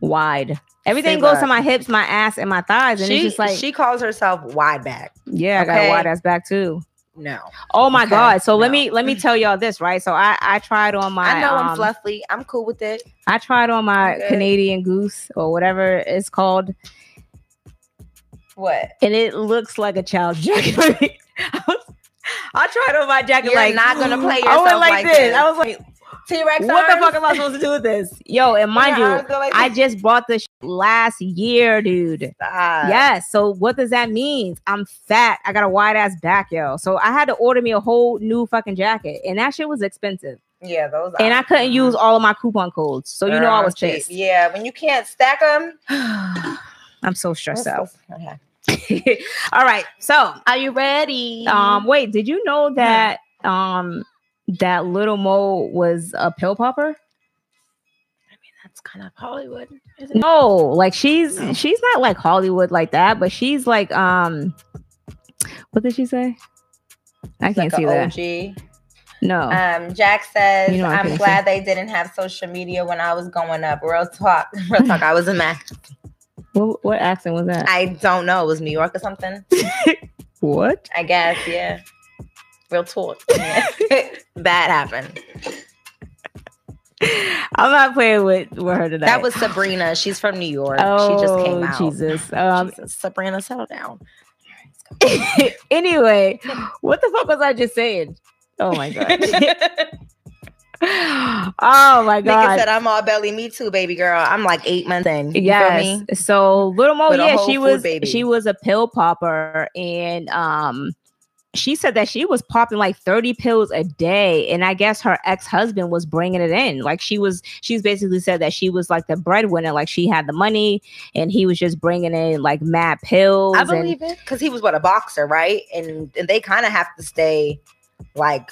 A: wide. Everything goes to my hips, my ass, and my thighs, and
B: She,
A: it's just like,
B: she calls herself wide back.
A: yeah, I got a wide ass back too.
B: No,
A: Oh my
B: Okay,
A: god! So let me let me tell y'all this, right? So I I tried on my
B: I know I'm
A: um,
B: fluffy. I'm cool with it.
A: I tried on my. Canadian goose or whatever it's called,
B: What?
A: and it looks like a child's jacket. I, was- I tried on my jacket
B: You're
A: like
B: not gonna play
A: I went
B: yourself
A: like,
B: like
A: this.
B: this.
A: I was like,
B: T Rex.
A: what the fuck am I supposed to do with this? Yo, and mind you, I just bought this last year, dude. Yes. So what does that mean? I'm fat. I got a wide ass back, yo. So I had to order me a whole new fucking jacket, and that shit was expensive.
B: Yeah, those.
A: And I couldn't use all of my coupon codes, so you know I was pissed.
B: Yeah, when you can't stack them.
A: I'm so stressed out.
B: Okay.
A: all right. So
B: Are you ready?
A: um, wait, did you know that um that little Mo was a pill popper?
B: I mean, that's kind of Hollywood. Isn't it?
A: No, like she's
B: No.
A: she's not like Hollywood like that, but she's like um what did she say? I can't
B: Like
A: see
B: a
A: that.
B: OG.
A: No.
B: Um, Jack says,
A: You know I
B: "I'm
A: can't
B: glad they didn't have social media when I was going up. Real talk, real talk. I was in Mac.
A: what, what accent was that?
B: I don't know. It was New York or something.
A: what?
B: I guess. Yeah. Real talk. That happened.
A: I'm not playing with, with her today.
B: That was Sabrina. She's from New York.
A: oh,
B: she just came out.
A: Jesus. Um,
B: Jesus, Sabrina, settle down.
A: anyway, what the fuck was I just saying? Oh my god. oh my god!
B: Nigga said I'm all belly. Me too, baby girl. I'm like eight months in. You
A: yes. So little Mo, yeah, she was baby. she was a pill popper, and um, she said that she was popping like 30 pills a day and i guess her ex-husband was bringing it in. Like she was she's basically said that she was like the breadwinner. Like she had the money and he was just bringing in like mad pills
B: i believe and, it because he was what a boxer right? And, and they kind of have to stay like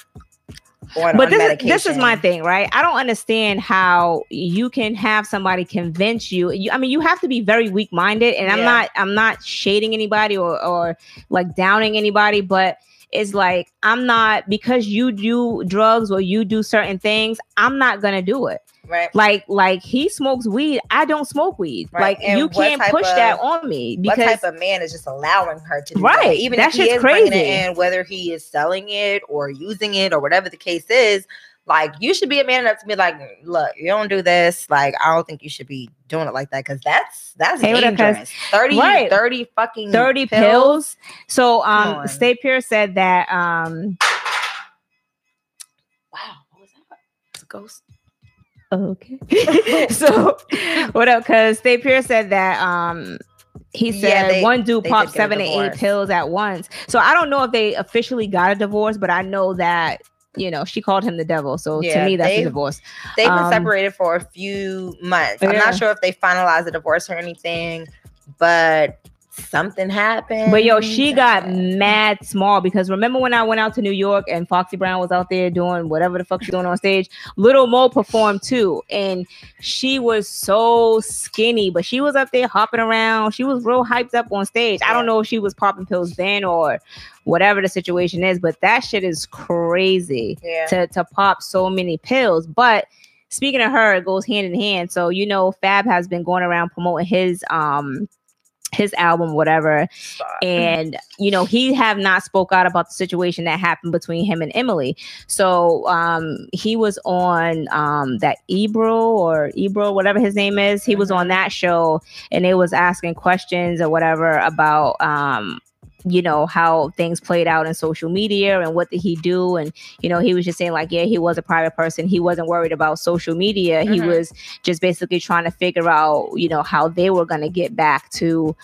B: on,
A: but this is, this is my thing, right? I don't understand how you can have somebody convince you. you I mean, you have to be very weak minded, and yeah. I'm not. I'm not shading anybody or or like downing anybody, but it's like I'm not because you do drugs or you do certain things, I'm not gonna do it.
B: Right.
A: Like like he smokes weed. I don't smoke weed. Right. Like and you can't push of, that on me because
B: what type of man is just allowing her to do
A: right.
B: That? Even
A: That's
B: if he
A: is crazy.
B: and whether he is selling it or using it or whatever the case is, like you should be a man enough to be like, look, you don't do this. Like, I don't think you should be doing it like that because that's that's hey, dangerous. 30, right. 30 fucking
A: 30 pills. pills. So um Stay Pure said that um
B: Wow, what was that? It's a ghost.
A: Okay. so what up? Because Stay Pure said that um he said yeah, they, one dude popped seven to eight pills at once. So I don't know if they officially got a divorce, but I know that you know, she called him the devil. So yeah, to me, that's a divorce.
B: They've been um, separated for a few months. I'm not sure if they finalized the divorce or anything, but something happened.
A: But yo, she got mad small because remember when I went out to New York and Foxy Brown was out there doing whatever the fuck she's doing on stage? Little Mo performed too, and she was so skinny, but she was up there hopping around. She was real hyped up on stage. I don't know if she was popping pills then or whatever the situation is, but that shit is crazy
B: yeah.
A: to to pop so many pills. But speaking of her, it goes hand in hand. So you know, Fab has been going around promoting his um his album whatever. And you know he have not spoke out about the situation that happened between him and emily. So um he was on um that ebro or ebro whatever his name is he mm-hmm. was on that show and they was asking questions or whatever about um you know how things played out in social media and what did he do. And you know he was just saying like yeah he was a private person. He wasn't worried about social media. Mm-hmm. he was just basically trying to figure out you know how they were going to get back to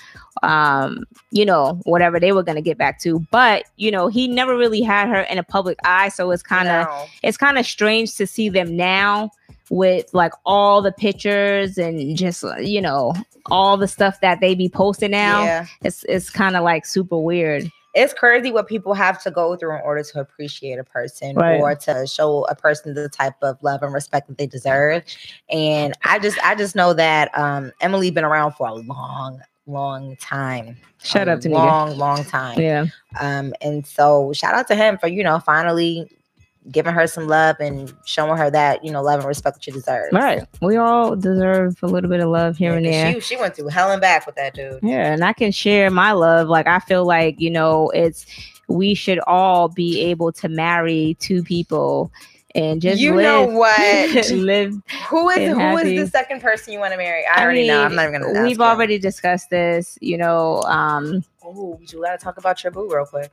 A: um you know whatever they were going to get back to. But you know he never really had her in a public eye. So it's kind of no. it's kind of strange to see them now with like all the pictures and just you know all the stuff that they be posting now. Yeah. It's it's kind of like super weird.
B: It's crazy what people have to go through in order to appreciate a person right. or to show a person the type of love and respect that they deserve. And I just I just know that um Emily been around for a long long time.
A: Shout out to
B: me. long, long time.
A: Yeah.
B: Um, and so shout out to him for you know finally giving her some love and showing her that you know love and respect that she deserves.
A: Right. We all deserve a little bit of love here yeah, and there.
B: She, she went through hell and back with that dude.
A: Yeah, and I can share my love. Like I feel like you know it's we should all be able to marry two people and just
B: you
A: live,
B: know what
A: live
B: who is who happy. is the second person you want to marry i, I already mean, know i'm not even gonna
A: we've already discussed this you know um
B: oh you gotta talk about your boo real quick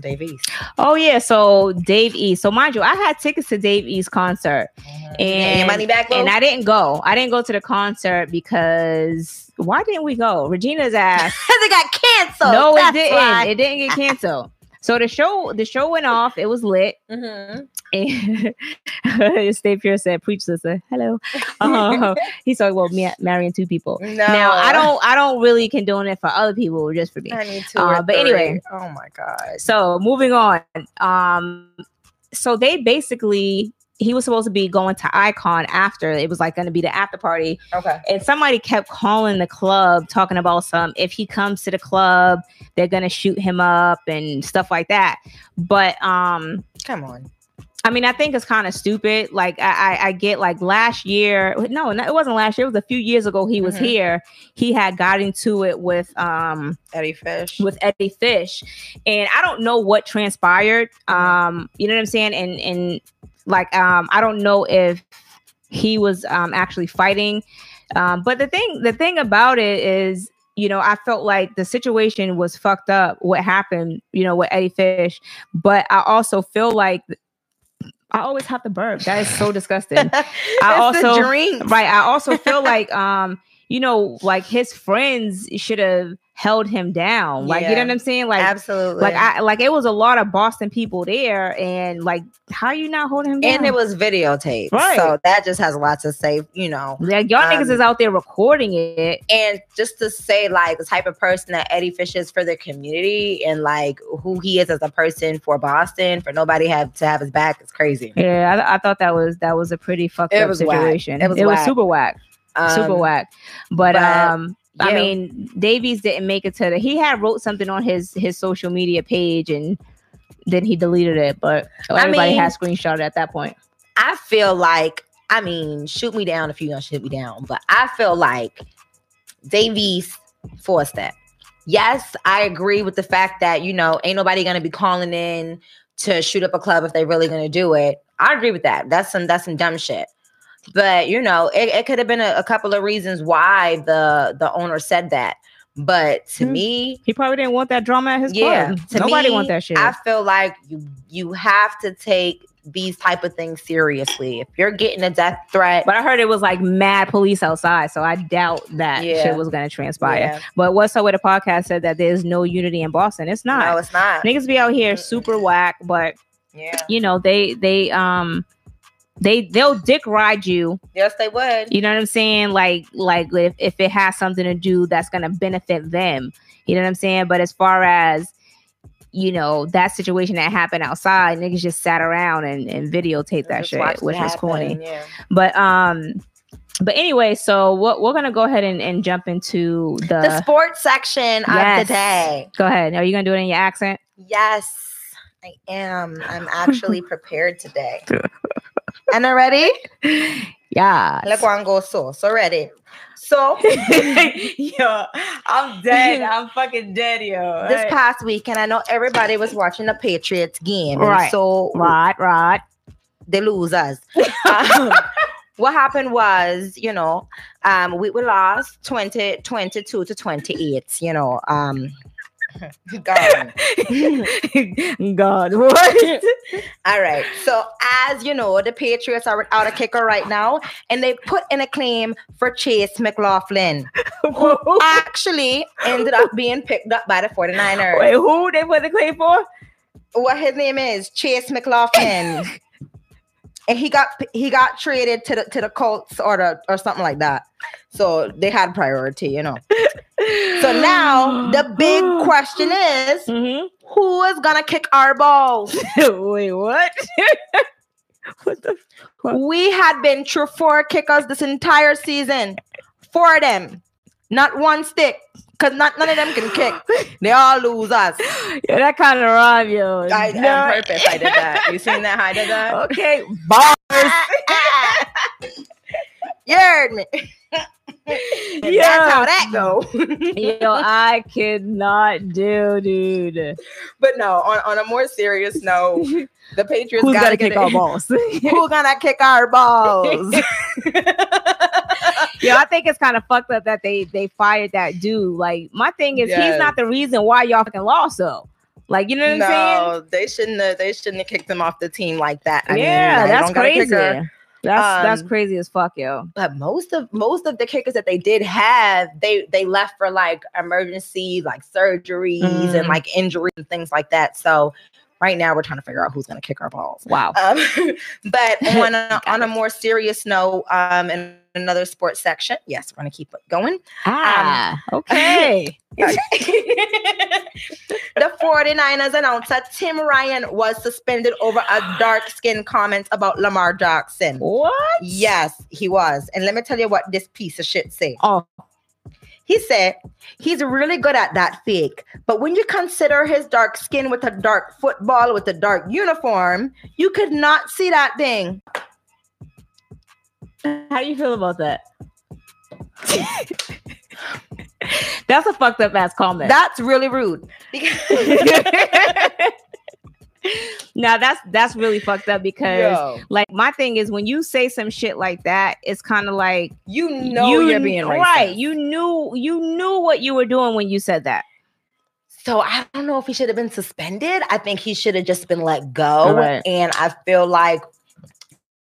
B: Dave East.
A: Oh yeah, so Dave East. So mind you, I had tickets to Dave East concert, mm-hmm. and
B: money back,
A: and I didn't go. I didn't go to the concert because why didn't we go? Regina's ass.
B: Because it got canceled.
A: No, That's it didn't. Why. It didn't get canceled. So the show, the show went off. It was lit. Mm-hmm. And Stay Pure said, "Preach, sister." Hello. Uh, he's talking about me marrying two people. No. Now I don't. I don't really condone it for other people, just for me.
B: I need two. Uh,
A: but three. anyway.
B: Oh my god.
A: So moving on. Um. So they basically he was supposed to be going to Icon after. It was like going to be the after party.
B: Okay.
A: And somebody kept calling the club talking about some if he comes to the club, they're going to shoot him up and stuff like that. But um
B: come on.
A: I mean, I think it's kind of stupid. Like I, I, I, get like last year. No, it wasn't last year. It was a few years ago. He was mm-hmm. here. He had got into it with um
B: Eddie Fish.
A: With Eddie Fish, and I don't know what transpired. Um, you know what I'm saying? And and like, um, I don't know if he was um, actually fighting. Um, but the thing, the thing about it is, you know, I felt like the situation was fucked up. What happened, you know, with Eddie Fish, but I also feel like I always have to burp. That is so disgusting. I also
B: drinks.
A: right. I also feel like um, you know, like his friends should have held him down. Like you know what I'm saying? Like
B: Absolutely.
A: like I like it was a lot of Boston people there, and like how you not holding him down?
B: and it was videotaped.
A: Right.
B: So that just has a lot to say, you know.
A: like y'all niggas
B: um,
A: is out there recording it.
B: And just to say, like, the type of person that Eddie Fish is for the community and like who he is as a person for Boston, for nobody have to have his back is crazy.
A: Yeah, I, I thought that was that was a pretty fucked
B: It
A: up
B: was whack.
A: situation.
B: It was
A: it was super whack, super
B: Um,
A: whack. But,
B: but,
A: um, I mean, Dave East didn't make it to the. He had wrote something on his his social media page and then he deleted it. But everybody
B: mean-
A: had screenshot it at that point.
B: I feel like, I mean, shoot me down if you're gonna shoot me down, but I feel like Dave East forced that. Yes, I agree with the fact that you know ain't nobody gonna be calling in to shoot up a club if they're really gonna do it. I agree with that. That's some that's some dumb shit. But you know, it, it could have been a, a couple of reasons why the the owner said that. But to
A: Hmm.
B: me,
A: He probably didn't want that drama at his
B: yeah,
A: club.
B: to
A: Nobody
B: me,
A: want that shit.
B: I feel like you you have to take these type of things seriously. If you're getting a death threat,
A: but I heard it was like mad police outside, so I doubt that
B: Yeah.
A: shit was gonna transpire.
B: yeah,
A: But what's up with the podcast said that there's no unity in Boston. It's not.
B: no, it's not.
A: Niggas be out here super whack, but
B: Yeah,
A: you know they they um they they'll dick ride you
B: yes, they would.
A: you know what i'm saying like like if, if it has something to do that's gonna benefit them you know what i'm saying but as far as you know that situation that happened outside niggas just sat around and, and videotaped that shit which was
B: happen,
A: corny
B: Yeah.
A: but um but anyway so what we're gonna go ahead and, and jump into the,
B: The sports section
A: Yes.
B: of the day.
A: go ahead are you gonna do it in your accent
B: Yes, I am. I'm actually prepared today. And I'm
A: yeah
B: Let's go and go so. So ready. So
A: yo, I'm dead. I'm fucking dead, yo.
B: this past weekend, I know everybody was watching the Patriots game.
A: Right.
B: So
A: right, right.
B: the losers. Um, what happened was, you know, um, we, we lost 20, 22 to 28, you know. Um, gone.
A: God, what?
B: All right. So, as you know, the Patriots are without a kicker right now, and they put in a claim for Chase McLaughlin, who actually ended up being picked up by the 49ers.
A: Wait, who they put the claim for?
B: What his name is? Chase McLaughlin. and he got he got traded to the to the Colts or the or something like that. So they had priority, you know. So now the big question is
A: Mhm.
B: who is gonna kick our balls?
A: Wait, what? what the?
B: We had been through four kickers this entire season. Four of them. Not one stick. Cause not none of them can kick. They all losers.
A: Yeah, that kind of rhyme, yo.
B: I
A: No.
B: on purpose I did that. You seen that I did that?
A: Okay, bars.
B: you heard me.
A: Yeah.
B: That's how that go.
A: yo, I cannot do, dude.
B: but no, on, on a more serious note, the Patriots
A: Who's
B: gotta get
A: kick our balls?
B: Who gonna kick our balls?
A: Yeah, I think it's kind of fucked up that they they fired that dude. Like, my thing is, he's not the reason why y'all fucking lost, though. Like, you know what I'm saying?
B: no, they shouldn't have they shouldn't have kicked him off the team like that. I mean,
A: yeah, that's
B: don't got a
A: crazy. That's that's
B: Um,
A: crazy as fuck, yo.
B: but most of most of the kickers that they did have, they they left for like emergency, like surgeries
A: Mm.
B: and like injuries and things like that. So right now we're trying to figure out who's gonna kick our balls.
A: Wow.
B: Um, but on a, on a more serious note, um, in another sports section, yes, we're gonna keep it going.
A: Ah, okay.
B: the 49ers announced that Tim Ryan was suspended over a dark skin comment about Lamar Jackson.
A: what?
B: Yes, he was. And let me tell you what this piece of shit say.
A: Oh,
B: He said he's really good at that fake, but when you consider his dark skin with a dark football with a dark uniform, you could not see that thing.
A: How do you feel about that? That's a fucked up ass comment.
B: That's really rude.
A: now that's that's really fucked up because
B: Yo,
A: like my thing is when you say some shit like that, it's kind of like
B: you know
A: you
B: are being racist.
A: right. You knew you knew what you were doing when you said that.
B: So I don't know if he should have been suspended. I think he should have just been let go.
A: Right.
B: And I feel like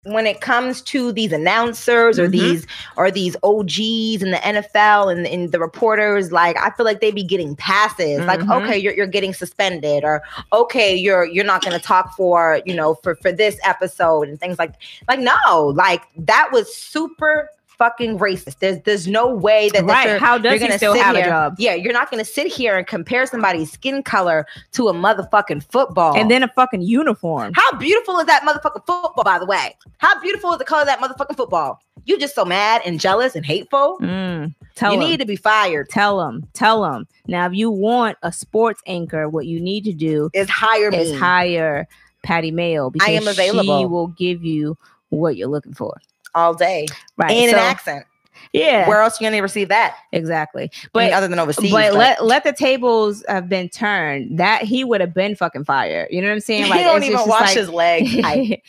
B: when it comes to these announcers or
A: Mhm.
B: these or these OGs in the NFL and, and the reporters, like I feel like they be getting passes. Like,
A: Mhm.
B: okay, you're you're getting suspended, or okay, you're you're not gonna talk for, you know, for for this episode and things like like no, like that was super fucking racist. There's there's no way that, that
A: Right.
B: you're,
A: How does
B: you're
A: he still have a job?
B: Yeah, you're not gonna sit here and compare somebody's skin color to a motherfucking football.
A: And then a fucking uniform.
B: How beautiful is that motherfucking football, by the way? How beautiful is the color of that motherfucking football? You just so mad and jealous and hateful.
A: Mm, tell
B: you
A: him.
B: need to be fired.
A: tell them. Tell them. Now, if you want a sports anchor, what you need to do
B: Is hire me.
A: is hire Patty Mayo because
B: I am
A: she
B: available.
A: will give you what you're looking for.
B: All day
A: Right.
B: in
A: so-
B: an accent.
A: Yeah.
B: Where else are you gonna receive that?
A: exactly.
B: I
A: But
B: mean, other than overseas.
A: but let let the tables have been turned. That he would have been fucking fired. You know what I'm saying?
B: he don't even wash
A: like-
B: his leg. I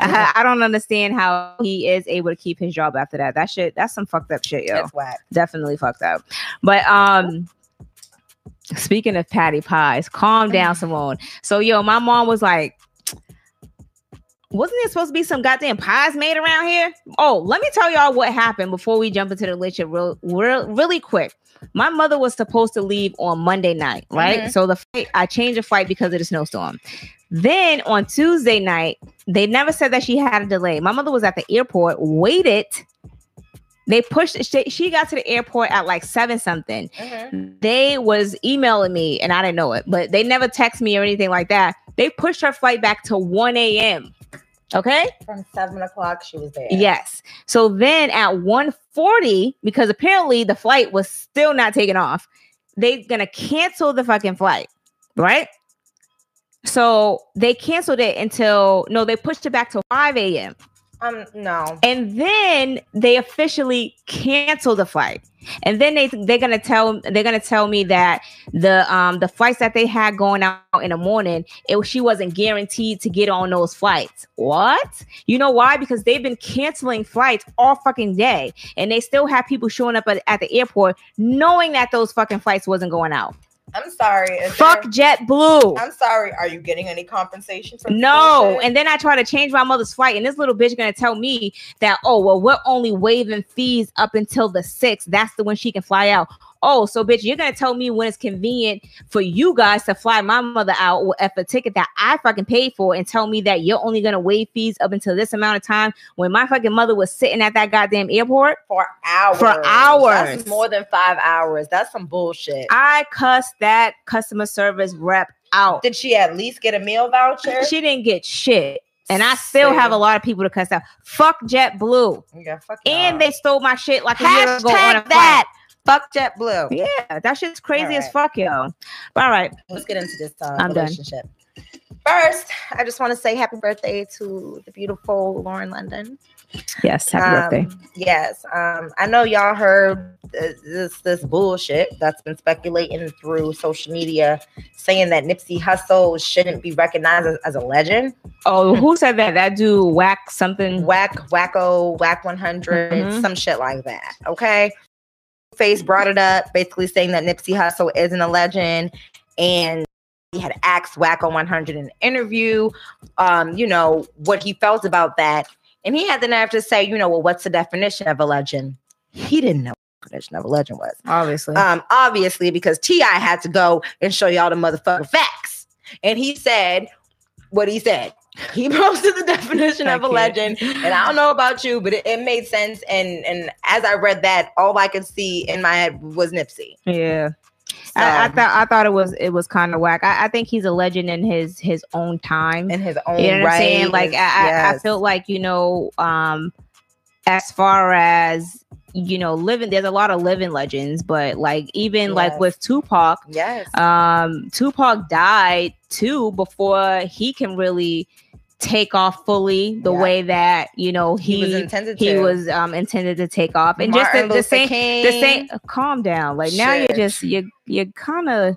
A: I, I don't understand how he is able to keep his job after that. That shit, that's some fucked up shit, yo.
B: That's whack.
A: Definitely fucked up. But um, speaking of patty pies, calm down, Simone. So yo, my mom was like, wasn't there supposed to be some goddamn pies made around here? Oh, let me tell y'all what happened before we jump into the lecture real, real really quick. My mother was supposed to leave on Monday night, right?
B: Mhm.
A: So the flight, I changed the flight because of the snowstorm. Then on Tuesday night, they never said that she had a delay. My mother was at the airport, waited. They pushed. She, she got to the airport at like seven something.
B: Mhm.
A: They was emailing me, and I didn't know it, but they never text me or anything like that. They pushed her flight back to one a.m. Okay.
B: From seven o'clock, she was there.
A: Yes. So then at 1:40, because apparently the flight was still not taking off, they're gonna cancel the fucking flight, right? So they canceled it until no, they pushed it back to 5 a.m.
B: Um, no.
A: And then they officially cancel the flight. And then they they're gonna tell they're gonna tell me that the um the flights that they had going out in the morning, it she wasn't guaranteed to get on those flights. What? You know why? Because they've been canceling flights all fucking day, and they still have people showing up at, at the airport knowing that those fucking flights wasn't going out.
B: I'm sorry.
A: Fuck
B: there-
A: JetBlue.
B: I'm sorry. Are you getting any compensation from
A: No, and then I try to change my mother's flight, and this little bitch is gonna tell me that oh well we're only waiving fees up until the sixth. That's the when she can fly out. Oh, so bitch, you're gonna tell me when it's convenient for you guys to fly my mother out with a ticket that I fucking paid for, and tell me that you're only gonna waive fees up until this amount of time when my fucking mother was sitting at that goddamn airport.
B: for hours.
A: For hours.
B: That's more than five hours. That's some bullshit.
A: I cussed that customer service rep out.
B: Did she at least get a meal voucher?
A: She didn't get shit. And I still have a lot of people to cuss out. Fuck JetBlue.
B: Yeah, fuck
A: And they stole my shit like a year ago on a flight.
B: that. Fuck JetBlue.
A: Yeah, that shit's crazy
B: All
A: as fuck, yo. But all right.
B: Let's get into this uh,
A: I'm done.
B: relationship. First, I just want to say happy birthday to the beautiful Lauren London.
A: Yes, happy birthday.
B: Um, Yes, um, I know y'all heard this this bullshit that's been speculating through social media, saying that Nipsey Hussle shouldn't be recognized as, as a legend.
A: Oh, who said that? That dude whack something.
B: Whack, wacko, whack one
A: Mhm.
B: some shit like that. Okay, Face brought it up, basically saying that Nipsey Hussle isn't a legend, and he had asked Wacko 100 in an interview, um, you know, what he felt about that. And he had the nerve to say, you know, well, what's the definition of a legend? He didn't know what the definition of a legend was.
A: Obviously.
B: Um, obviously, because T.I. had to go and show y'all the motherfucking facts. And he said what he said. He posted the definition of a legend. And I don't know about you, but it, it made sense. And and as I read that, all I could see in my head was Nipsey.
A: yeah. I, I thought I thought it was it was kind of whack. I, I think he's a legend in his his own time.
B: in his own
A: you know what
B: right.
A: I'm saying? Like I, I, I
B: yes.
A: feel like you know, um, as far as you know, living there's a lot of living legends, but like even like with Tupac,
B: yes.
A: um, Tupac died too before he can really take off fully the
B: Yeah.
A: way that you know
B: he,
A: he
B: was intended
A: he
B: to.
A: was um intended to take off, and just the, the same the same. Calm down, like now you're just you you're kind of.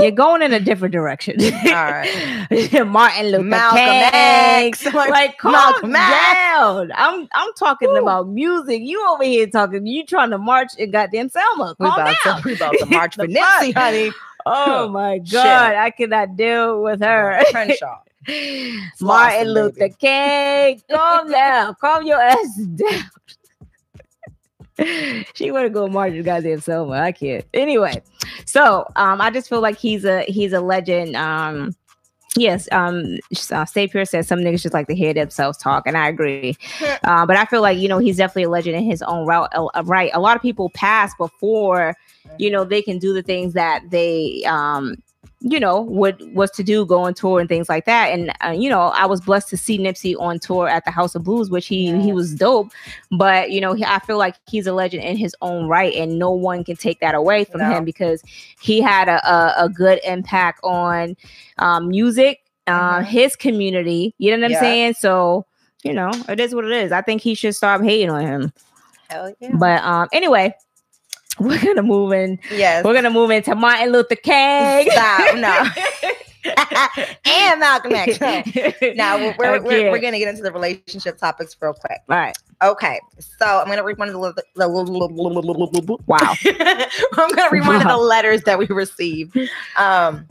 A: You're going in a different direction.
B: All right.
A: Martin Luther
B: Malcolm
A: King.
B: X.
A: Like, calm
B: Malcolm
A: down. I'm I'm talking
B: Woo.
A: about music. You over here talking. You trying to march in goddamn Selma.
B: We
A: Calm
B: about,
A: down.
B: to, we about to march for Nipsey, honey.
A: Oh my
B: Shit.
A: god, I cannot deal with her.
B: Crenshaw.
A: Martin Luther King, calm down, calm your ass down. she want to go with goddamn Selma. I can't. Anyway, so um, I just feel like he's a he's a legend. Um, yes, um, uh, Stay says some niggas just like to hear themselves talk, and I agree. uh, but I feel like you know he's definitely a legend in his own route. Uh, right, a lot of people pass before you know they can do the things that they um you know what was to do go on tour and things like that and uh, you know i was blessed to see nipsey on tour at the house of blues which he he was dope but you know he, i feel like he's a legend in his own right and no one can take that away from no. him because he had a, a, a good impact on um, music uh, mm-hmm. his community you know what i'm yeah. saying so you know it is what it is i think he should stop hating on him
B: Hell yeah.
A: but um anyway we're gonna move in.
B: Yes,
A: we're gonna move into Martin Luther King.
B: Stop, no. and Malcolm X. now we're, we're, we're, we're, gonna get into the relationship topics real quick.
A: All right.
B: Okay. So I'm gonna read one of the, the
A: wow.
B: I'm gonna read one of the letters that we received. Um,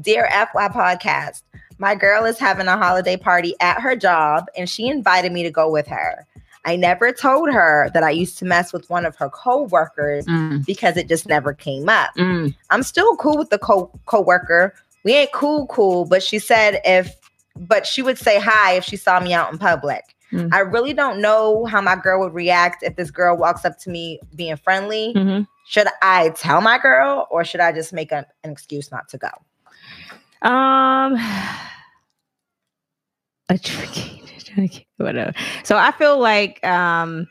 B: dear FY podcast, my girl is having a holiday party at her job, and she invited me to go with her. I never told her that I used to mess with one of her co-workers mm. because it just never came up. Mm. I'm still cool with the co co-worker. We ain't cool cool, but she said if but she would say hi if she saw me out in public. Mm. I really don't know how my girl would react if this girl walks up to me being friendly. Mm-hmm. Should I tell my girl or should I just make a, an excuse not to go?
A: Um a tricky whatever. So I feel like um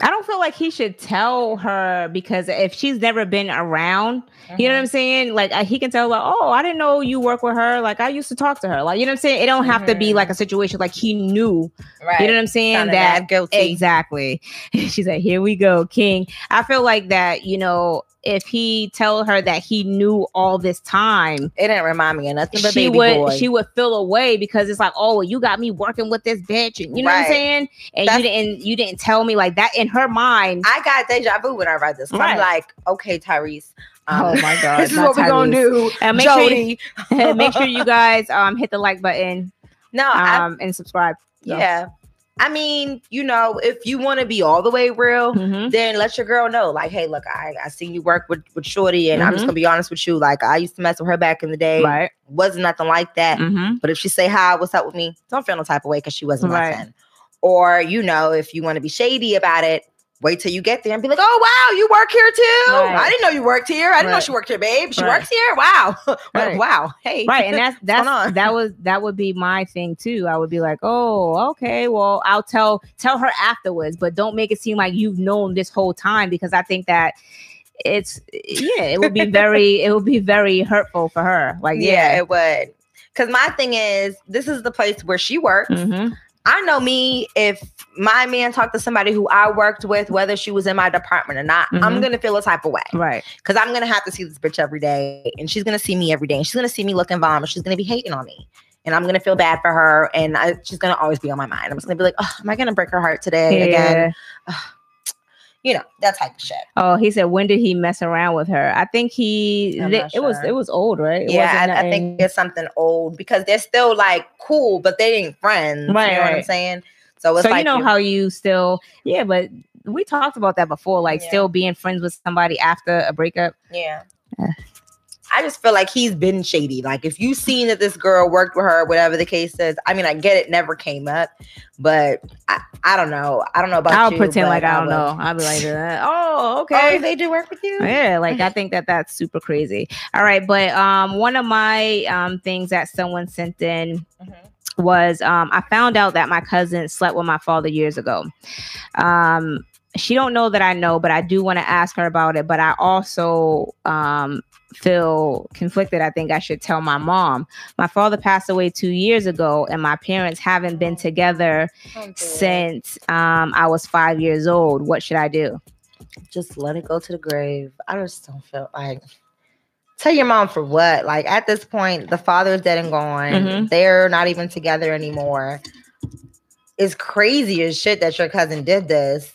A: I don't feel like he should tell her because if she's never been around, uh-huh. you know what I'm mm-hmm. saying? Like uh, he can tell like, oh, I didn't know you work with her. Like I used to talk to her. Like you know what I'm saying? It don't have mm-hmm. to be like a mm-hmm. situation like he knew. Right. You know what I'm saying? that
B: guilty.
A: Exactly. She's like, here we go, King. I feel like that. You know, if he tell her that he knew all this time.
B: It didn't remind me of nothing but
A: she
B: would
A: boy. she would feel away because it's like, oh, you got me working with this bitch, and you know right. what I'm saying? And That's, you didn't you didn't tell me like that in her mind.
B: I got deja vu when I read this. Right. I'm like, okay, Tyrese.
A: Um, oh my god,
B: this is what we're gonna do.
A: And make Jody. sure you, make sure you guys um hit the like button.
B: No,
A: um, I, and subscribe.
B: So. Yeah, I mean, you know, if you want to be all the way real, mm-hmm. then let your girl know. Like, hey, look, I, I seen you work with, with Shorty, and mm-hmm. I'm just mm-hmm. gonna be honest with you. Like, I used to mess with her back in the day.
A: Right.
B: Wasn't nothing like that. Mm-hmm. But if she say hi, what's up with me? Don't feel no type of way because she wasn't right. my friend. Or, you know, if you want to be shady about it, wait till you get there and be like, oh wow, you work here too. Right. I didn't know you worked here. I didn't right. know she worked here, babe. She right. works here. Wow. Wow. Hey.
A: Right. And that's that's that was that would be my thing too. I would be like, oh, okay, well, I'll tell tell her afterwards, but don't make it seem like you've known this whole time because I think that it's yeah, it would be very it would be very hurtful for her. Like, yeah,
B: yeah it would. Because my thing is, this is the place where she works. Mm-hmm. I know me, if my man talked to somebody who I worked with, whether she was in my department or not, mm-hmm. I'm gonna feel a type of way.
A: Right.
B: Because I'm gonna have to see this bitch every day and she's gonna see me every day and she's gonna see me looking bomb and she's gonna be hating on me. And I'm gonna feel bad for her and I, she's gonna always be on my mind. I'm just gonna be like, oh, am I gonna break her heart today yeah. again? You know that type of shit.
A: Oh, he said when did he mess around with her? I think he th- it was it was old, right? It
B: yeah, I, I, think it's something old because they're still like cool, but they ain't friends. Right, you know right. what I'm saying?
A: So it's so like you know how you still yeah, but we talked about that before, like yeah. still being friends with somebody after a breakup.
B: Yeah. Eh. I just feel like he's been shady. Like if you seen that this girl worked with her, whatever the case is, I mean, I get it never came up, but I, I don't know. I don't know about
A: I'll
B: you,
A: pretend like I don't know. I'll be like, oh, okay.
B: Oh, they do work with you?
A: Yeah, like I think that that's super crazy. All right, but um, one of my um things that someone sent in. Mm-hmm was um, I found out that my cousin slept with my father years ago. Um, she don't know that I know, but I do want to ask her about it. But I also um, feel conflicted. I think I should tell my mom. My father passed away two years ago, and my parents haven't been together oh, since um, I was five years old. What should I do?
B: Just let it go to the grave. I just don't feel like tell your mom for what? Like at this point, the father's dead and gone. Mm-hmm. They're not even together anymore. It's crazy as shit that your cousin did this.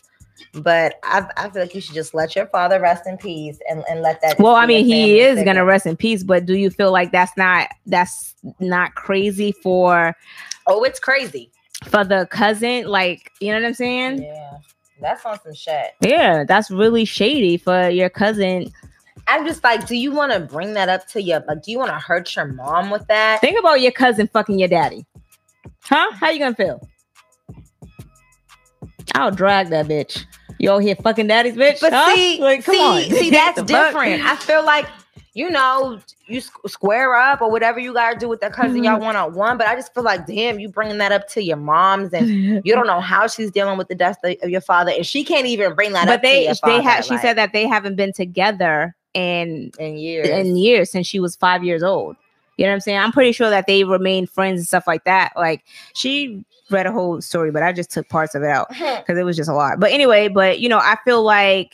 B: But I, I feel like you should just let your father rest in peace and, and let that.
A: Well, I mean, he is
B: thing.
A: gonna rest in peace, but do you feel like that's not that's not crazy for
B: Oh, it's crazy.
A: for the cousin? Like, you know what I'm saying?
B: Yeah, that's on some shit.
A: Yeah, that's really shady for your cousin.
B: I'm just like, do you want to bring that up to your like? Do you want to hurt your mom with that?
A: Think about your cousin fucking your daddy. Huh? How you gonna feel? I'll drag that bitch. You all here fucking daddy's bitch?
B: But
A: Huh?
B: see,
A: Like, come
B: see,
A: on.
B: see, that's
A: fuck?
B: different. I feel like you know, you square up or whatever you gotta do with that cousin,
A: Mm-hmm.
B: y'all one on one. But I just feel like, damn, you bringing that up to your mom's, and you don't know how she's dealing with the death of your father, and she can't even bring that
A: but
B: up.
A: they
B: to your
A: they
B: father,
A: had she
B: like,
A: said that they haven't been together in
B: in years.
A: in years since she was five years old. You know what I'm saying? I'm pretty sure that they remain friends and stuff like that. Like she read a whole story, but I just took parts of it out because it was just a lot. But anyway, but you know, I feel like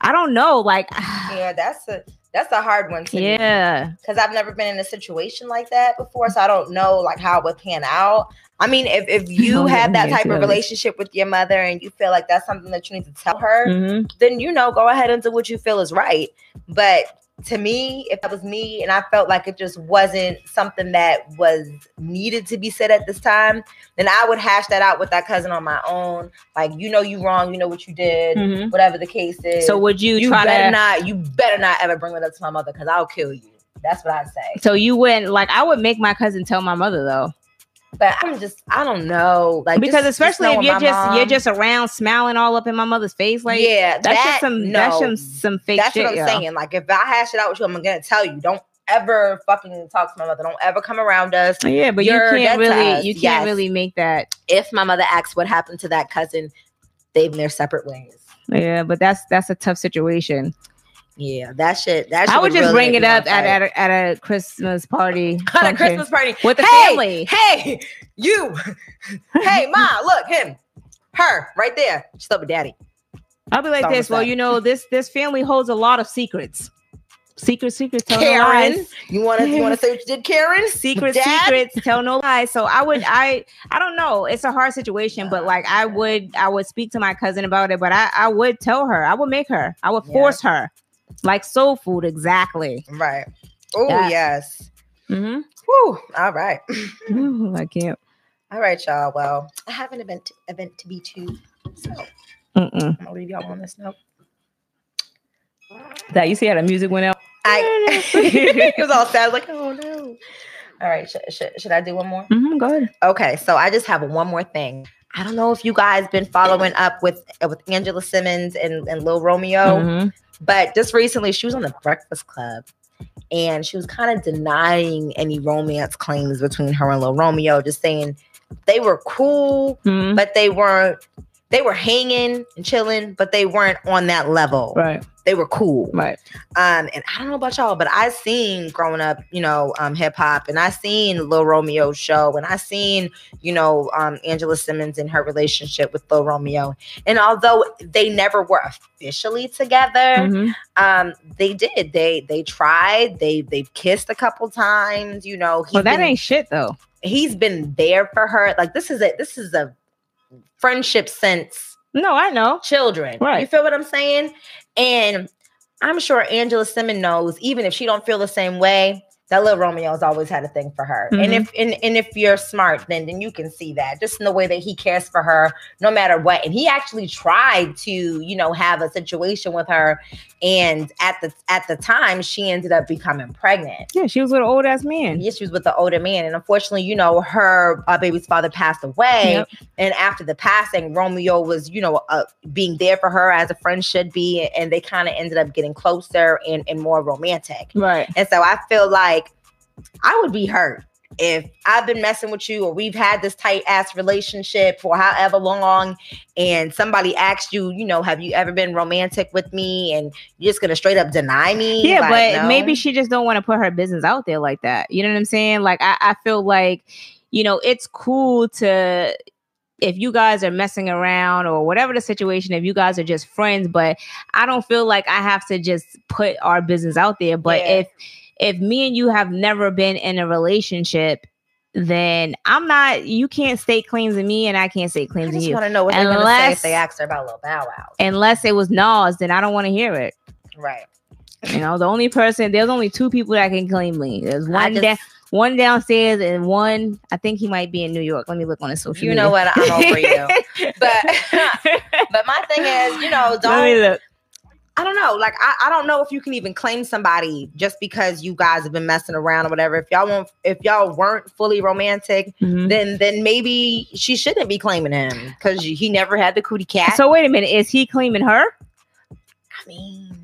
A: I don't know, like
B: yeah, that's a that's a hard one to
A: yeah,
B: because I've never been in a situation like that before, so I don't know like how it would pan out. I mean, if if you
A: Don't
B: have that type of relationship with your mother and you feel like that's something that you need to tell her,
A: Mhm.
B: then you know, go ahead and do what you feel is right. But to me, if that was me and I felt like it just wasn't something that was needed to be said at this time, then I would hash that out with that cousin on my own. Like, you know, you wrong, you know what you did,
A: Mhm.
B: whatever the case is.
A: So would you,
B: you
A: try
B: better
A: to?
B: not, you better not ever bring it up to my mother because I'll kill you. That's what I'd say.
A: so you wouldn't like? I would make my cousin tell my mother though,
B: But I'm just, I don't know, like
A: because
B: just- just
A: especially if you're just you're just around smiling all up in my mother's face, like
B: yeah,
A: that's
B: that,
A: just some
B: no,
A: that's some some fake
B: that's
A: shit.
B: what I'm
A: yo.
B: saying. Like if I hash it out with you, I'm gonna tell you, don't ever fucking talk to my mother. Don't ever come around us.
A: Yeah, but you
B: You're dead
A: can't really you can't
B: yes.
A: really make that.
B: If my mother asks what happened to that cousin, they've their separate ways.
A: Yeah, but that's that's a tough situation.
B: Yeah, that shit. That shit
A: I would just
B: really
A: bring it up at, at, a, at a Christmas party.
B: at a Christmas party
A: with the
B: Hey,
A: family.
B: Hey, you. hey, ma, look him, her, right there. She's up with daddy.
A: I'll be like this. Well,
B: like-
A: you know, this this family holds a lot of secrets. Secret, secret, tell no
B: Karen,
A: lies.
B: you want to you want to say what you did, Karen?
A: Secret,
B: Dad?
A: secrets, tell no lies. So I would, I, I don't know. It's a hard situation, but like I would, I would speak to my cousin about it. But I, I would tell her. I would make her. I would
B: Yeah.
A: force her, like soul food, exactly.
B: Right. Oh
A: Yeah.
B: yes.
A: Mm-hmm.
B: Whew. All right.
A: I can't.
B: All right, y'all. Well, I have an event event to be to. So
A: Mm-mm.
B: I'm gonna leave y'all on this note.
A: That you see how the music went out.
B: I it was all sad. Like, oh no. All right. Should, should, should I do one more?
A: Mm-hmm, go ahead.
B: Okay, so I just have one more thing. I don't know if you guys been following up with uh, with Angela Simmons and, and Lil Romeo,
A: Mhm.
B: but just recently she was on the Breakfast Club and she was kind of denying any romance claims between her and Lil Romeo, just saying they were cool,
A: Mhm.
B: but they weren't they were hanging and chilling, but they weren't on that level.
A: Right.
B: They were cool.
A: Right.
B: Um, and I don't know about y'all, but I seen growing up, you know, um, hip hop, and I seen Lil Romeo show, and I seen, you know, um, Angela Simmons and her relationship with Lil Romeo. And although they never were officially together,
A: Mhm.
B: um, they did. They they tried. They they've kissed a couple times. You know,
A: Well, that
B: been,
A: ain't shit though.
B: he's been there for her. Like this is a this is a friendship since
A: No, I know.
B: children.
A: Right.
B: You feel what I'm saying? And I'm sure Angela Simmons knows, even if she don't feel the same way, that little Romeo's always had a thing for her. And
A: Mhm.
B: if and, and if you're smart, then then you can see that just in the way that he cares for her, no matter what. And he actually tried to, you know, have a situation with her. And at the at the time, she ended up becoming pregnant.
A: Yeah, she was with an old ass man.
B: Yes, she was with the older man, and unfortunately, you know, her uh, baby's father passed away.
A: Yep.
B: And after the passing, Romeo was, you know, uh, being there for her as a friend should be, and they kind of ended up getting closer and, and more romantic.
A: Right.
B: And so I feel like I would be hurt if I've been messing with you or we've had this tight ass relationship for however long, and somebody asks you, you know, have you ever been romantic with me, and you're just gonna straight up deny me?
A: Yeah,
B: Like,
A: but
B: no.
A: maybe she just don't want to put her business out there like that. You know what I'm saying? Like I, I feel like, you know, it's cool to if you guys are messing around or whatever the situation, if you guys are just friends, but I don't feel like I have to just put our business out there. But
B: Yeah.
A: if if me and you have never been in a relationship, then I'm not. You can't state claims in me, and I can't state
B: I
A: claims in
B: just
A: you.
B: want to know what they're gonna say if they ask her about Lil Bow Wow.
A: Unless it was Nas, then I don't want to hear it.
B: Right.
A: You know, the only person there's only two people that can claim me. There's one
B: just-
A: down, one downstairs, and one. I think he might be in New York. Let me look on his social. Media.
B: You
A: media.
B: know what? I'm over you. But but my thing is, you know, don't
A: look.
B: I don't know. Like I, I don't know if you can even claim somebody just because you guys have been messing around or whatever. If y'all won't if y'all weren't fully romantic,
A: Mhm.
B: then then maybe she shouldn't be claiming him because he never had the cootie cat.
A: So wait a minute, is he claiming her?
B: I mean,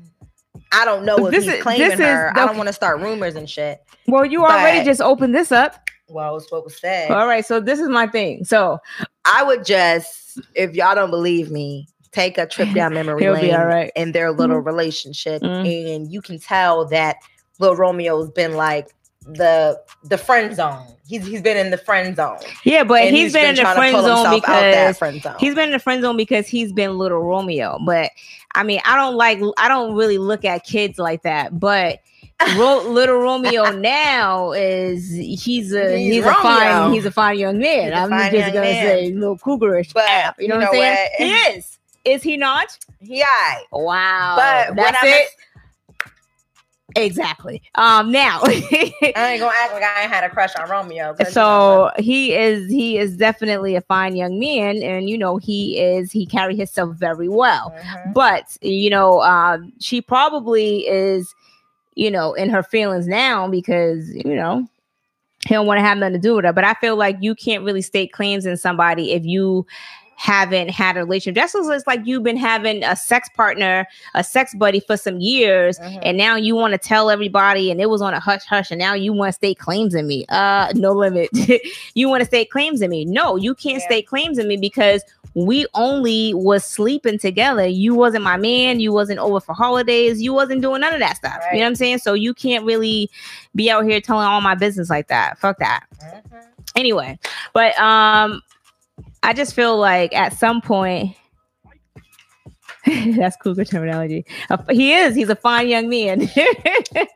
B: I don't know if
A: This
B: he's
A: is-
B: claiming
A: is
B: her. I
A: the-
B: don't want to start rumors and shit.
A: Well, you already
B: But-
A: just opened this up.
B: Well, it's what was said.
A: All right, so this is my thing. So
B: I would just, if y'all don't believe me, take a trip down memory lane
A: all right.
B: in their little relationship,
A: Mhm.
B: and you can tell that little Romeo's been like the the friend zone. He's he's been in the friend zone.
A: yeah, but
B: And
A: he's been, in the friend zone
B: himself out that
A: because
B: friend zone.
A: he's been in the friend zone because he's been little Romeo. But I mean, I don't like I don't really look at kids like that. But Ro- little Romeo now is he's a he's,
B: He's
A: a fine he's a fine young man.
B: He's
A: I'm just gonna
B: man.
A: say little cougarish.
B: But
A: you know
B: you
A: what I'm saying?
B: what?
A: He is. Is he not?
B: Yeah. aight.
A: Wow.
B: But
A: that's
B: when I'm
A: it. Exactly. Um. Now.
B: I ain't gonna act like I ain't had a crush on Romeo.
A: so he is he is definitely a fine young man and you know he is he carry himself very well
B: what? Mhm.
A: but you know um she probably is you know in her feelings now because you know he don't want to have nothing to do with her but i feel like you can't really state claims in somebody if you haven't had a relationship. Just as it's like you've been having a sex partner a sex buddy for some years
B: Mhm.
A: and now you want to tell everybody and it was on a hush hush and now you want to state claims in me. Uh no limit. You want to state claims in me. No you can't
B: Yeah.
A: state claims in me because we only was sleeping together. You wasn't my man. You wasn't over for holidays. You wasn't doing none of that stuff. You know what i'm saying? So you can't really be out here telling all my business like that. Fuck that.
B: Mhm.
A: anyway but um i just feel like at some point that's cougar terminology he is he's a fine young man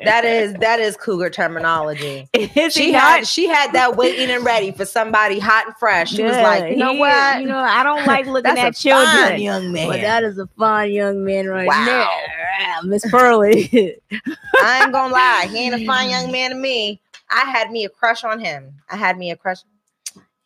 B: That is that is cougar terminology.
A: is
B: She had
A: not?
B: she had that waiting and ready for somebody hot and fresh. She was like, you know what?
A: you know i don't like looking at children
B: young man.
A: but that is a fine young man right
B: Wow.
A: there ah, miss pearly
B: I ain't gonna lie, he ain't a fine young man to me. I had me a crush on him. I had me a crush.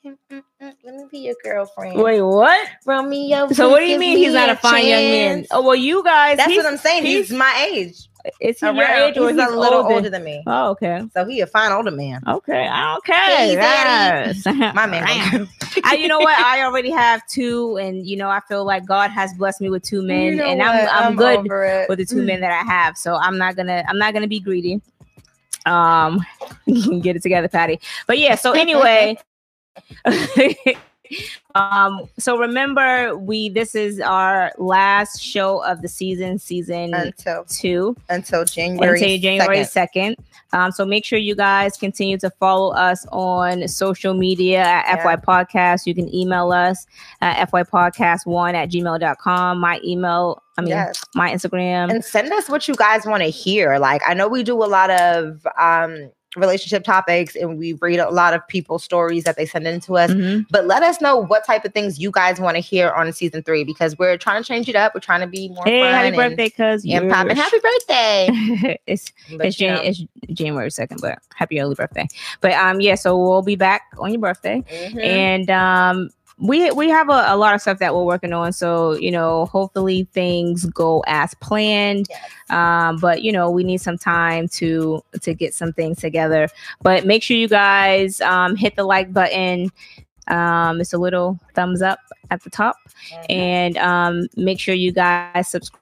B: Mm, mm, mm, Let me be your girlfriend.
A: wait what
B: Romeo.
A: so what do you mean he's not a fine young man oh well you guys
B: That's what I'm saying. He's,
A: he's-
B: my age.
A: is he your age or
B: he's
A: he's
B: a little
A: older?
B: older than me.
A: oh okay
B: So he a fine older man.
A: Okay, okay. Yes.
B: My man.
A: I, you know what? I already have two, and you know, I feel like God has blessed me with two men,
B: You know
A: and I'm
B: what?
A: I'm, good with the two men that I have. So I'm not gonna I'm not gonna be greedy. Um, get it together, Patty. But yeah. So anyway. um so remember we this is our last show of the season season
B: until
A: two
B: until January.
A: until January
B: 2nd.
A: 2nd. Um, so make sure you guys continue to follow us on social media at
B: Yeah.
A: FY Podcast. You can email us at fy podcast one at gmail.com. My email, I mean,
B: Yes.
A: my Instagram.
B: and send us what you guys want to hear. Like I know we do a lot of um relationship topics and we read a lot of people's stories that they send in to us.
A: Mhm.
B: But let us know what type of things you guys want to hear on season three because we're trying to change it up. We're trying to be more
A: Hey,
B: fun
A: happy
B: and,
A: birthday, cuz.
B: and pop and happy birthday.
A: it's
B: But,
A: it's, Jan- it's January 2nd, but happy early birthday. But um, yeah, so we'll be back on your birthday.
B: mhm.
A: and um we we have a, a lot of stuff that we're working on. So you know hopefully things go as planned.
B: Yes.
A: um but you know we need some time to to get some things together. But make sure you guys um hit the like button. Um it's a little thumbs up at the top.
B: Mhm.
A: and um make sure you guys subscribe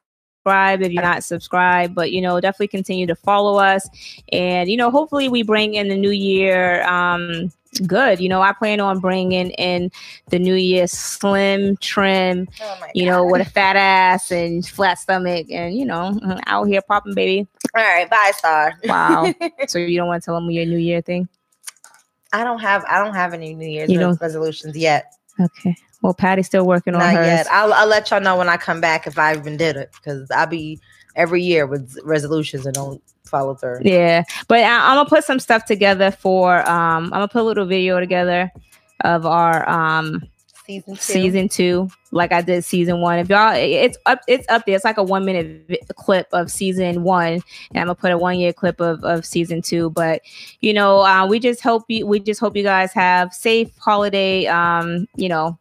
A: if you're not subscribed but you know definitely continue to follow us. And you know hopefully we bring in the new year um good. You know i plan on bringing in the new year slim trim
B: Oh
A: you know with a fat ass and flat stomach and you know out here popping baby.
B: All right, bye, Star.
A: wow. So you don't want to tell them your new year thing?
B: I don't have I don't have any New Year's resolutions yet.
A: okay well patty's still working on
B: Not
A: hers
B: yet. I'll I'll let y'all know when I come back if I even did it because I'll be every year with resolutions and don't follow through.
A: Yeah, but I, am gonna put some stuff together for. Um, I'm gonna put a little video together of our um
B: season two.
A: season two, like I did season one. If y'all, it's up, it's up there. It's like a one minute vi- clip of season one, and I'm gonna put a one year clip of of season two. But you know, uh, we just hope you, we just hope you guys have safe holiday. Um, you know,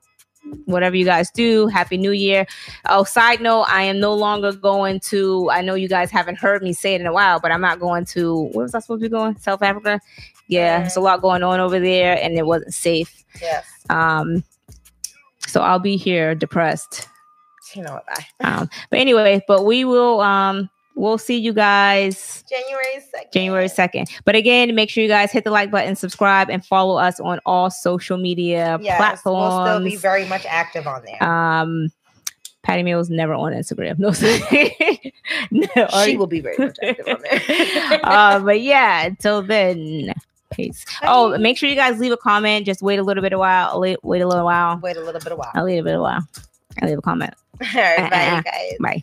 A: whatever you guys do happy new year oh side note i am no longer going to i know you guys haven't heard me say it in a while but i'm not going to where was i supposed to be going south africa yeah there's a lot going on over there and it wasn't safe
B: Yes.
A: um so i'll be here depressed
B: You know what? Bye.
A: um but anyway but we will um we'll see you guys
B: January 2nd.
A: january 2nd but again make sure you guys hit the like button subscribe and follow us on all social media
B: Yes,
A: platforms
B: we'll still be very much active on there.
A: um, Patty Mills never on Instagram. No, no
B: she will be very much active on there.
A: uh, but yeah, until then, peace. Oh, make sure you guys leave a comment. Just wait a little bit of while. Wait, wait a little while.
B: Wait a little bit of while.
A: I'll leave a bit of while. I'll leave a comment.
B: All right, bye,
A: Uh-uh.
B: guys.
A: Bye.